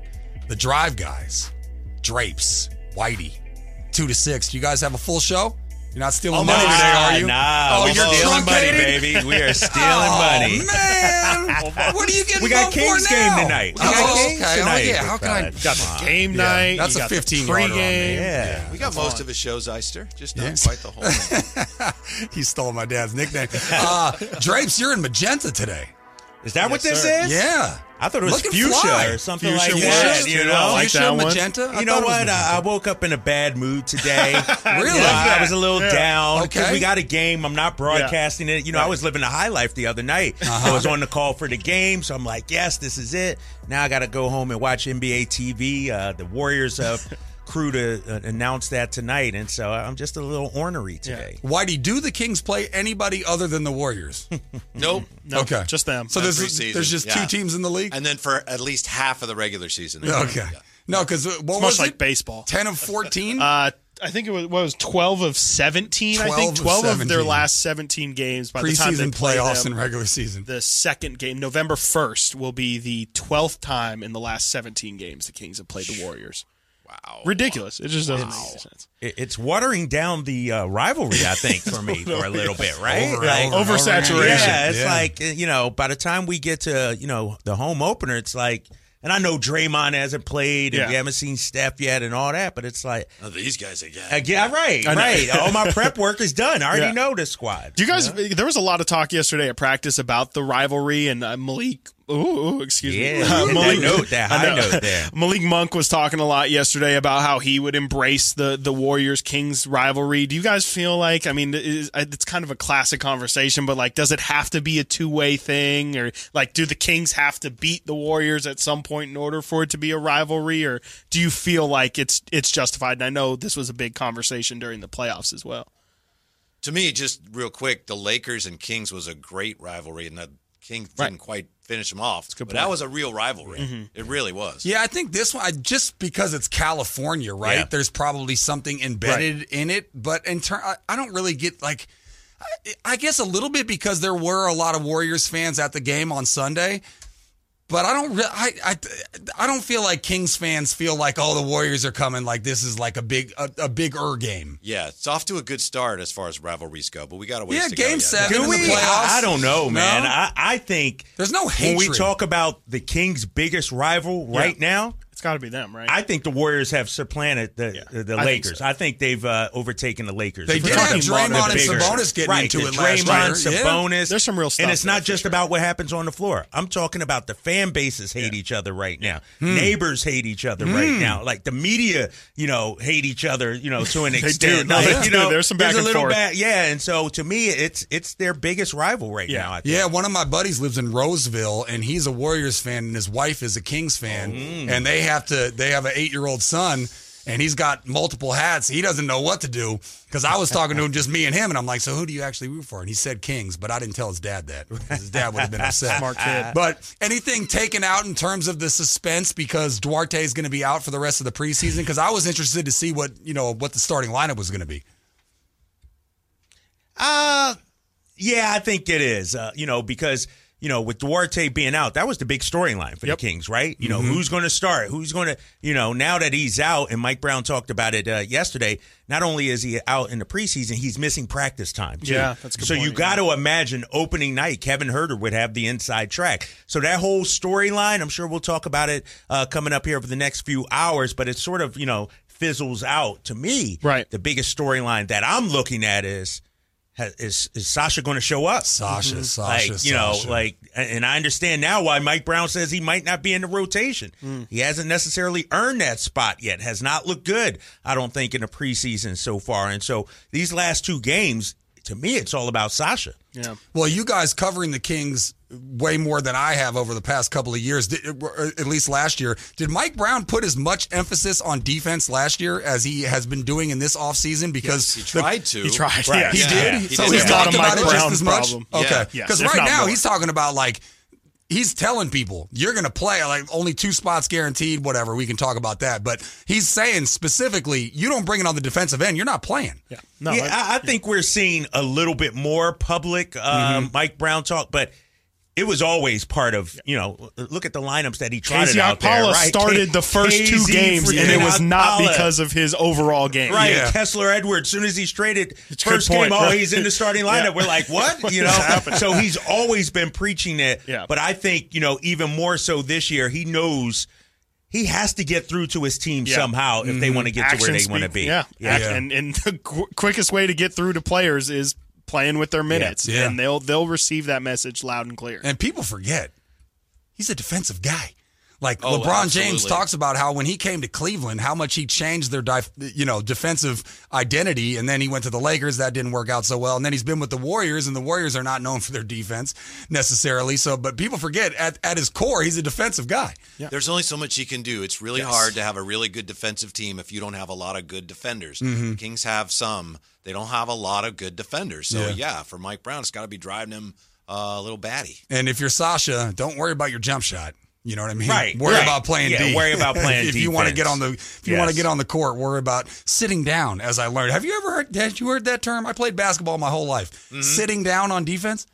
Speaker 2: the drive guys, Drapes, Whitey, two to six. Do You guys have a full show? You're not stealing money today, are you?
Speaker 6: Nah,
Speaker 2: oh,
Speaker 6: we're
Speaker 2: you're
Speaker 6: stealing money, baby. We are stealing
Speaker 2: oh,
Speaker 6: money.
Speaker 2: man. what are you getting
Speaker 6: We got
Speaker 2: bumped
Speaker 6: Kings game tonight. We
Speaker 2: Oh,
Speaker 6: got Kings
Speaker 2: okay.
Speaker 6: tonight.
Speaker 2: Oh, yeah. How can I?
Speaker 3: Got the game
Speaker 2: Yeah,
Speaker 3: night.
Speaker 2: that's a 15 yarder on me.
Speaker 6: Yeah.
Speaker 7: We got most of his shows, Eister, just not
Speaker 2: Yes.
Speaker 7: quite the whole thing.
Speaker 2: he stole my dad's nickname. Uh, Drapes, you're in magenta today.
Speaker 6: Is that what this
Speaker 3: sir.
Speaker 6: is?
Speaker 2: Yeah.
Speaker 6: I thought it was
Speaker 2: Looking
Speaker 6: fuchsia
Speaker 2: fly.
Speaker 6: or something
Speaker 3: Fuchsia
Speaker 6: like
Speaker 3: was,
Speaker 6: that.
Speaker 3: too.
Speaker 6: You
Speaker 3: I
Speaker 6: know,
Speaker 3: like
Speaker 2: Fuchsia,
Speaker 3: that one.
Speaker 2: magenta. I
Speaker 6: you know
Speaker 2: thought it was
Speaker 6: what? I, I
Speaker 2: magenta.
Speaker 6: woke up in a bad mood today.
Speaker 2: Really?
Speaker 6: Yeah, I was a little
Speaker 3: Yeah.
Speaker 6: down because
Speaker 2: Okay.
Speaker 6: we got a game. I'm not broadcasting it. You know, I was living a high life the other night.
Speaker 2: Uh-huh.
Speaker 6: I was on the call for the game, so I'm like, yes, this is it. Now I got to go home and watch NBA TV. Uh, the Warriors uh, crew to uh, announce that tonight, and so I'm just a little ornery today.
Speaker 2: Whitey, do the Kings play anybody other than the Warriors?
Speaker 7: Nope.
Speaker 3: No,
Speaker 2: okay.
Speaker 3: just them.
Speaker 2: So
Speaker 7: Not
Speaker 2: there's,
Speaker 7: preseason.
Speaker 2: there's just
Speaker 7: Yeah.
Speaker 2: two teams in the league?
Speaker 7: And then for at least half of the regular season.
Speaker 2: Okay.
Speaker 7: Yeah.
Speaker 2: No, because what
Speaker 3: It's
Speaker 2: was
Speaker 3: much like
Speaker 2: it?
Speaker 3: baseball.
Speaker 2: 10 of 14?
Speaker 3: Uh, I think it was what was twelve of seventeen. I
Speaker 2: 12
Speaker 3: think
Speaker 2: of
Speaker 3: twelve of, their last seventeen games. By the time they play
Speaker 2: playoffs
Speaker 3: them,
Speaker 2: and regular season.
Speaker 3: the second game, November first, will be the twelfth time in the last seventeen games the Kings have played the Warriors.
Speaker 7: Wow.
Speaker 3: Ridiculous! It just doesn't make sense.
Speaker 6: It's watering down the uh, rivalry, I think, for me for a little bit, right?
Speaker 2: Over,
Speaker 6: Like-
Speaker 2: over,
Speaker 3: oversaturation.
Speaker 6: Yeah, it's
Speaker 2: Yeah.
Speaker 6: like uh, you know, by the time we get to you know the home opener, it's like, and I know Draymond hasn't played, and
Speaker 3: Yeah.
Speaker 6: we haven't seen Steph yet, and all that, but it's like,
Speaker 7: Oh, these guys again.
Speaker 6: uh, yeah, right, right. All my prep work is done. I already
Speaker 3: Yeah.
Speaker 6: know this squad.
Speaker 3: Do you guys? There was a lot of talk yesterday at practice about the rivalry, and uh, Malik Ooh, ooh, excuse me.
Speaker 6: Yeah,
Speaker 3: Uh,
Speaker 6: that
Speaker 3: Malik-
Speaker 6: note, that
Speaker 3: I
Speaker 6: high
Speaker 3: know.
Speaker 6: note there.
Speaker 3: Malik Monk was talking a lot yesterday about how he would embrace the the Warriors Kings rivalry. Do you guys feel like? I mean, is- it's kind of a classic conversation, but like, does it have to be a two way thing, or like, do the Kings have to beat the Warriors at some point in order for it to be a rivalry, or do you feel like it's it's justified? And I know this was a big conversation during the playoffs as well.
Speaker 7: To me, just real quick, the Lakers and Kings was a great rivalry, and the Kings didn't quite finish them off. But that was a real rivalry. Mm-hmm. It really was.
Speaker 2: Yeah, I think this one I- just because it's California, right?
Speaker 6: Yeah.
Speaker 2: There's probably something embedded in it, but in turn, I, I don't really get like. I, I guess a little bit because there were a lot of Warriors fans at the game on Sunday, but I don't. Re- I, I I don't feel like Kings fans feel like oh the Warriors are coming like this is like a big a, a bigger game.
Speaker 7: Yeah, it's off to a good start as far as rivalries go, but we got to wait.
Speaker 2: Yeah, game
Speaker 7: go
Speaker 2: seven.
Speaker 6: Do
Speaker 2: in the
Speaker 6: we?
Speaker 2: playoffs?
Speaker 6: I, I don't know, man.
Speaker 2: No?
Speaker 6: I, I think
Speaker 2: There's no
Speaker 6: when we talk about the Kings' biggest rival right now.
Speaker 3: It's got to be them, right?
Speaker 6: I think the Warriors have supplanted the
Speaker 3: Yeah,
Speaker 6: the, the
Speaker 3: I think
Speaker 6: Lakers.
Speaker 3: so.
Speaker 6: I think they've uh, overtaken the Lakers.
Speaker 2: They
Speaker 6: If
Speaker 2: did have Draymond and
Speaker 6: bigger-
Speaker 2: Sabonis getting
Speaker 6: right,
Speaker 2: into
Speaker 6: the
Speaker 2: it last
Speaker 6: Draymond,
Speaker 2: year. Yeah.
Speaker 6: Sabonis.
Speaker 3: There's some real stuff
Speaker 6: and it's not just
Speaker 3: sure.
Speaker 6: about what happens on the floor. I'm talking about the fan bases hate each other right now.
Speaker 2: Hmm.
Speaker 6: Neighbors hate each other right now. Like the media, you know, hate each other. You know, to an
Speaker 3: do.
Speaker 6: extent.
Speaker 3: No,
Speaker 6: Like,
Speaker 3: they
Speaker 6: you
Speaker 3: do.
Speaker 6: know,
Speaker 3: There's some back
Speaker 6: a
Speaker 3: and
Speaker 6: little
Speaker 3: forth.
Speaker 6: bad. Yeah, and so to me, it's it's their biggest rival right
Speaker 3: Yeah.
Speaker 6: now. I think.
Speaker 2: Yeah, one of my buddies lives in Roseville, and he's a Warriors fan, and his wife is a Kings fan,
Speaker 6: Oh.
Speaker 2: and they have to. They have an eight-year-old son, and he's got multiple hats. He doesn't know what to do because I was talking to him, just me and him, and I'm like, "So who do you actually root for?" And he said Kings, but I didn't tell his dad that. 'cause His dad would have been upset.
Speaker 3: Smart kid.
Speaker 2: But anything taken out in terms of the suspense because Duarte is going to be out for the rest of the preseason? Because I was interested to see what you know what the starting lineup was going to be.
Speaker 6: Uh yeah, I think it is. Uh, you know, because you know, with Duarte being out, that was the big storyline for
Speaker 3: Yep.
Speaker 6: the Kings, right? You know, who's going to start? Who's going to, you know, now that he's out, and Mike Brown talked about it uh, yesterday. Not only is he out in the preseason, he's missing practice time. Too.
Speaker 3: Yeah, that's
Speaker 6: so you
Speaker 3: point,
Speaker 6: got to imagine opening night, Kevin Huerter would have the inside track. So that whole storyline, I'm sure we'll talk about it uh, coming up here over the next few hours. But it sort of, you know, fizzles out to me.
Speaker 3: Right.
Speaker 6: The biggest storyline that I'm looking at is. Ha- Is, is Sasha going to show up?
Speaker 2: Sasha, mm-hmm. Sasha,
Speaker 6: like you know, like, and I understand now why Mike Brown says he might not be in the rotation. Mm. He hasn't necessarily earned that spot yet. Has not looked good, I don't think, in the preseason so far. And so these last two games, to me, it's all about Sasha.
Speaker 3: yeah.
Speaker 2: Well, you guys covering the Kings way more than I have over the past couple of years, uh, at least last year. Did Mike Brown put as much emphasis on defense last year as he has been doing in this offseason? Because
Speaker 7: He
Speaker 2: the-
Speaker 7: tried to.
Speaker 3: He tried.
Speaker 6: Right.
Speaker 3: Yeah.
Speaker 2: he
Speaker 7: Yeah.
Speaker 2: did.
Speaker 7: He
Speaker 2: so
Speaker 7: did.
Speaker 2: he's
Speaker 7: It's
Speaker 3: not
Speaker 2: talked
Speaker 3: Mike
Speaker 2: about it just as much.
Speaker 3: problem.
Speaker 2: Okay,
Speaker 7: Yeah.
Speaker 3: Yes,
Speaker 2: because right now
Speaker 3: more.
Speaker 2: he's talking about like. He's telling people you're going to play like only two spots guaranteed, whatever. We can talk about that, but he's saying specifically, you don't bring it on the defensive end, you're not playing.
Speaker 3: Yeah. No,
Speaker 6: yeah,
Speaker 3: I-
Speaker 6: I, I think we're seeing a little bit more public um,
Speaker 2: Mm-hmm.
Speaker 6: Mike Brown talk, but it was always part of you know. Look at the lineups that he trotted
Speaker 3: KZ
Speaker 6: out there.
Speaker 3: Okpala
Speaker 6: Right?
Speaker 3: started the first two
Speaker 6: KZ
Speaker 3: games, and it
Speaker 6: freaking
Speaker 3: was not
Speaker 6: Okpala.
Speaker 3: because of his overall game.
Speaker 6: Right,
Speaker 2: Yeah.
Speaker 6: Kessler Edwards. Soon as he's traded,
Speaker 3: It's a good
Speaker 6: first game,
Speaker 3: point.
Speaker 6: oh, he's in the starting lineup.
Speaker 3: Yeah.
Speaker 6: We're like, what? You know. so he's always been preaching it.
Speaker 3: Yeah.
Speaker 6: But I think you know even more so this year, he knows he has to get through to his team
Speaker 3: Yeah.
Speaker 6: somehow if they mm-hmm. want to get to where they want to be.
Speaker 3: Yeah.
Speaker 6: yeah.
Speaker 3: And, and the qu- quickest way to get through to players is playing with their minutes,
Speaker 2: Yeah.
Speaker 3: and they'll they'll receive that message loud and clear.
Speaker 2: And people forget he's a defensive guy. Like
Speaker 7: Oh,
Speaker 2: LeBron James talks about how when he came to Cleveland, how much he changed their dif- you know defensive identity, and then he went to the Lakers. That didn't work out so well, and then he's been with the Warriors, and the Warriors are not known for their defense necessarily. So, but people forget at, at his core, he's a defensive guy.
Speaker 7: There's only so much he can do. It's really hard to have a really good defensive team if you don't have a lot of good defenders. The Kings have some. They don't have a lot of good defenders. So,
Speaker 2: Yeah.
Speaker 7: yeah, for Mike Brown, it's got to be driving him uh, a little batty.
Speaker 2: And if you're Sasha, don't worry about your jump shot. You know what I mean?
Speaker 6: Right,
Speaker 2: Worry
Speaker 6: right.
Speaker 2: about playing
Speaker 6: Yeah,
Speaker 2: D.
Speaker 6: worry about playing
Speaker 2: if you want to get on the if you want to get on the court, worry about sitting down. As I learned, have you ever heard? Had you heard that term? I played basketball my whole life.
Speaker 6: Mm-hmm.
Speaker 2: Sitting down on defense.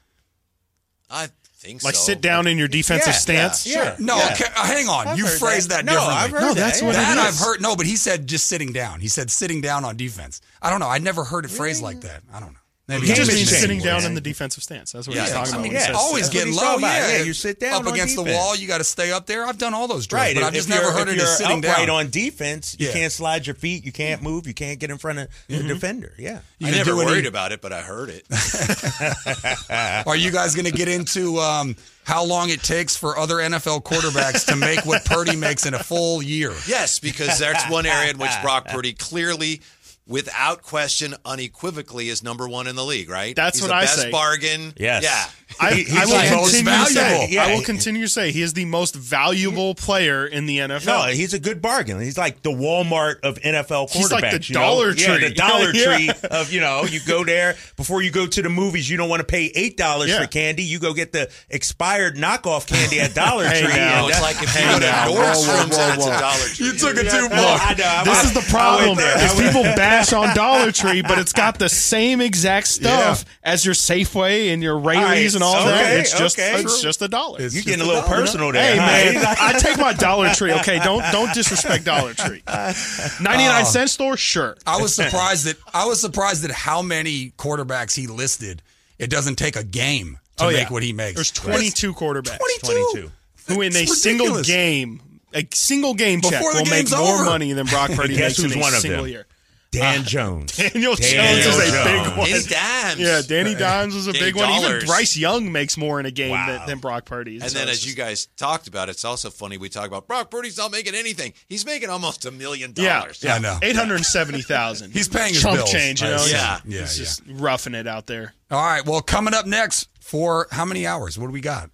Speaker 7: I think so.
Speaker 3: like
Speaker 7: so.
Speaker 3: sit down in your defensive
Speaker 6: Yeah,
Speaker 3: stance.
Speaker 6: yeah. Sure.
Speaker 2: No,
Speaker 6: Yeah.
Speaker 2: okay, uh, hang on.
Speaker 6: I've
Speaker 2: you phrased that,
Speaker 6: that. No. I've heard
Speaker 3: No,
Speaker 6: that.
Speaker 3: that's what
Speaker 6: Yeah.
Speaker 3: it
Speaker 2: That
Speaker 3: is.
Speaker 2: I've heard. No, but he said just sitting down. He said sitting down on defense. I don't know. I never heard it phrased like that. I don't know. Maybe
Speaker 3: He just means sitting down in the defensive stance. That's what
Speaker 7: Yeah,
Speaker 3: he's talking
Speaker 7: I
Speaker 3: about.
Speaker 7: mean,
Speaker 3: when he
Speaker 6: yeah,
Speaker 3: says
Speaker 2: always
Speaker 6: That's
Speaker 2: getting low.
Speaker 6: talking about.
Speaker 2: Yeah,
Speaker 6: Yeah, you sit down
Speaker 2: up
Speaker 6: on
Speaker 2: against the wall. You got to stay up there. I've done all those drills,
Speaker 6: Right,
Speaker 2: but
Speaker 6: if,
Speaker 2: I've just never heard
Speaker 6: if
Speaker 2: it
Speaker 6: you're
Speaker 2: as sitting
Speaker 6: upright
Speaker 2: down.
Speaker 6: on defense, you
Speaker 2: Yeah.
Speaker 6: can't slide your feet, you can't move, you can't get in front of the defender. Yeah,
Speaker 2: You
Speaker 7: I never
Speaker 2: do any-
Speaker 7: worried about it, but I heard it.
Speaker 2: Are you guys going to get into um, how long it takes for other NFL quarterbacks to make what Purdy makes in a full year?
Speaker 7: Yes, because that's one area in which Brock Purdy clearly, without question, unequivocally is number one in the league. Right?
Speaker 3: That's
Speaker 7: He's
Speaker 3: what
Speaker 7: the
Speaker 3: I
Speaker 7: best
Speaker 3: say.
Speaker 7: bargain.
Speaker 6: Yes.
Speaker 7: Yeah.
Speaker 3: I,
Speaker 6: He-
Speaker 3: I will
Speaker 6: like
Speaker 2: most
Speaker 3: continue to say.
Speaker 6: Yeah.
Speaker 3: I will continue to say he is the most valuable player in the NFL.
Speaker 6: No, he's a good bargain. He's like the Walmart of NFL quarterbacks.
Speaker 3: He's like the
Speaker 6: you know?
Speaker 3: Dollar
Speaker 6: Yeah,
Speaker 3: Tree.
Speaker 6: the Dollar
Speaker 3: Yeah.
Speaker 6: Tree of you know, you go there before you go to the movies. You don't want to pay eight dollars
Speaker 3: Yeah.
Speaker 6: for candy. You go get the expired knockoff candy at Dollar
Speaker 3: Hey,
Speaker 6: Tree.
Speaker 3: now,
Speaker 7: No,
Speaker 6: and
Speaker 7: it's like if you
Speaker 3: Hey,
Speaker 7: go to Nordstrom's
Speaker 3: whoa,
Speaker 7: and it's a Dollar Tree.
Speaker 2: You took it
Speaker 6: Yeah,
Speaker 2: too far.
Speaker 6: I know.
Speaker 3: This is the problem.
Speaker 6: went there.
Speaker 3: Is
Speaker 6: I went-
Speaker 3: people on Dollar Tree, but it's got the same exact stuff as your Safeway and your Raley's
Speaker 6: right,
Speaker 3: and all that.
Speaker 6: okay,
Speaker 3: It's just
Speaker 6: okay.
Speaker 3: it's just a dollar.
Speaker 2: It's
Speaker 6: You're getting a
Speaker 2: a
Speaker 6: little
Speaker 2: dollar.
Speaker 6: personal there.
Speaker 3: Hey
Speaker 6: huh?
Speaker 3: man, I take my Dollar Tree. Okay, don't don't disrespect Dollar Tree. Ninety nine uh, cent store, sure.
Speaker 2: I was surprised that I was surprised at how many quarterbacks he listed. It doesn't take a game to
Speaker 3: Oh,
Speaker 2: make
Speaker 3: yeah.
Speaker 2: what he makes.
Speaker 3: There's twenty two quarterbacks
Speaker 6: 22.
Speaker 3: who in a
Speaker 2: It's
Speaker 3: single game, a single game check
Speaker 2: Before the
Speaker 3: will make
Speaker 2: game's
Speaker 3: more
Speaker 2: over.
Speaker 3: money than Brock Purdy
Speaker 6: Guess
Speaker 3: makes
Speaker 6: who's
Speaker 3: in a
Speaker 6: one of
Speaker 3: single
Speaker 6: them?
Speaker 3: year.
Speaker 6: Dan ah, Jones.
Speaker 3: Daniel Jones is a
Speaker 6: Jones.
Speaker 3: big one.
Speaker 7: Danny Dimes.
Speaker 3: Yeah, Danny uh, Dimes was a
Speaker 7: Danny
Speaker 3: big one. Even Bryce Young makes more in a game
Speaker 6: Wow.
Speaker 3: than, than Brock Purdy.
Speaker 7: And
Speaker 3: So
Speaker 7: then,
Speaker 3: it's
Speaker 7: as you guys talked about, it's also funny. We talk about Brock Purdy's not making anything. He's making almost a million dollars.
Speaker 2: Yeah, I know.
Speaker 3: eight hundred seventy thousand.
Speaker 2: He's paying his
Speaker 3: chump
Speaker 2: bills.
Speaker 3: change. You
Speaker 2: I
Speaker 3: know,
Speaker 2: assume.
Speaker 7: Yeah.
Speaker 2: yeah,
Speaker 3: He's
Speaker 2: yeah.
Speaker 3: just roughing it out there.
Speaker 2: All right. Well, coming up next for how many hours? What do we got?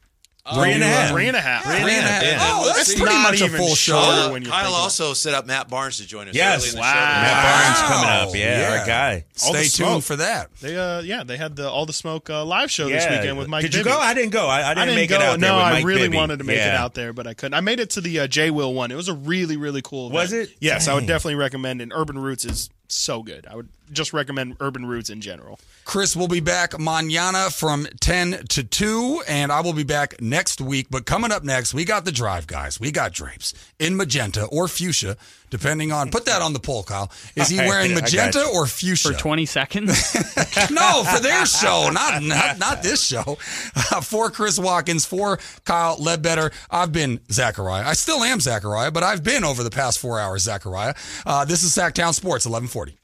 Speaker 6: Three and a half.
Speaker 3: Three and a half.
Speaker 2: Three and a half.
Speaker 7: Yeah.
Speaker 2: Oh, that's
Speaker 7: It's
Speaker 2: pretty
Speaker 3: not
Speaker 2: much a
Speaker 3: even
Speaker 2: full show.
Speaker 3: Sure,
Speaker 7: Uh,
Speaker 3: when you
Speaker 7: Kyle
Speaker 3: think about
Speaker 7: also set up Matt Barnes to join us.
Speaker 6: Yes.
Speaker 7: early in the
Speaker 3: Wow.
Speaker 7: show.
Speaker 6: Matt Barnes coming up. Yeah,
Speaker 2: Yeah.
Speaker 6: our guy.
Speaker 3: All the
Speaker 2: Stay
Speaker 3: smoke.
Speaker 2: tuned for that.
Speaker 3: They uh yeah they had the all the smoke uh, live show this weekend with Mike.
Speaker 6: Did you go? I didn't go. I, I didn't,
Speaker 3: I didn't
Speaker 6: make
Speaker 3: go.
Speaker 6: it out there
Speaker 3: no, I
Speaker 6: Mike
Speaker 3: really
Speaker 6: Bibby.
Speaker 3: wanted to make it out there, but I couldn't. I made it to the uh, J Will one. It was a really really cool. Event.
Speaker 6: Was it?
Speaker 3: Yes, I would definitely recommend. it. Urban Roots is so good. I would just recommend Urban Roots in general.
Speaker 2: Chris will be back manana from 10 to 2, and I will be back next week. But coming up next, we got the drive, guys. We got drapes in magenta or fuchsia, depending on. Put that on the poll, Kyle. Is he wearing magenta or fuchsia?
Speaker 4: For 20 seconds.
Speaker 2: no, for their show, not not, not this show. Uh, for Chris Watkins, for Kyle Ledbetter, I've been Zachariah. I still am Zachariah, but I've been over the past four hours Zachariah. Uh, this is Sactown Sports, 1140.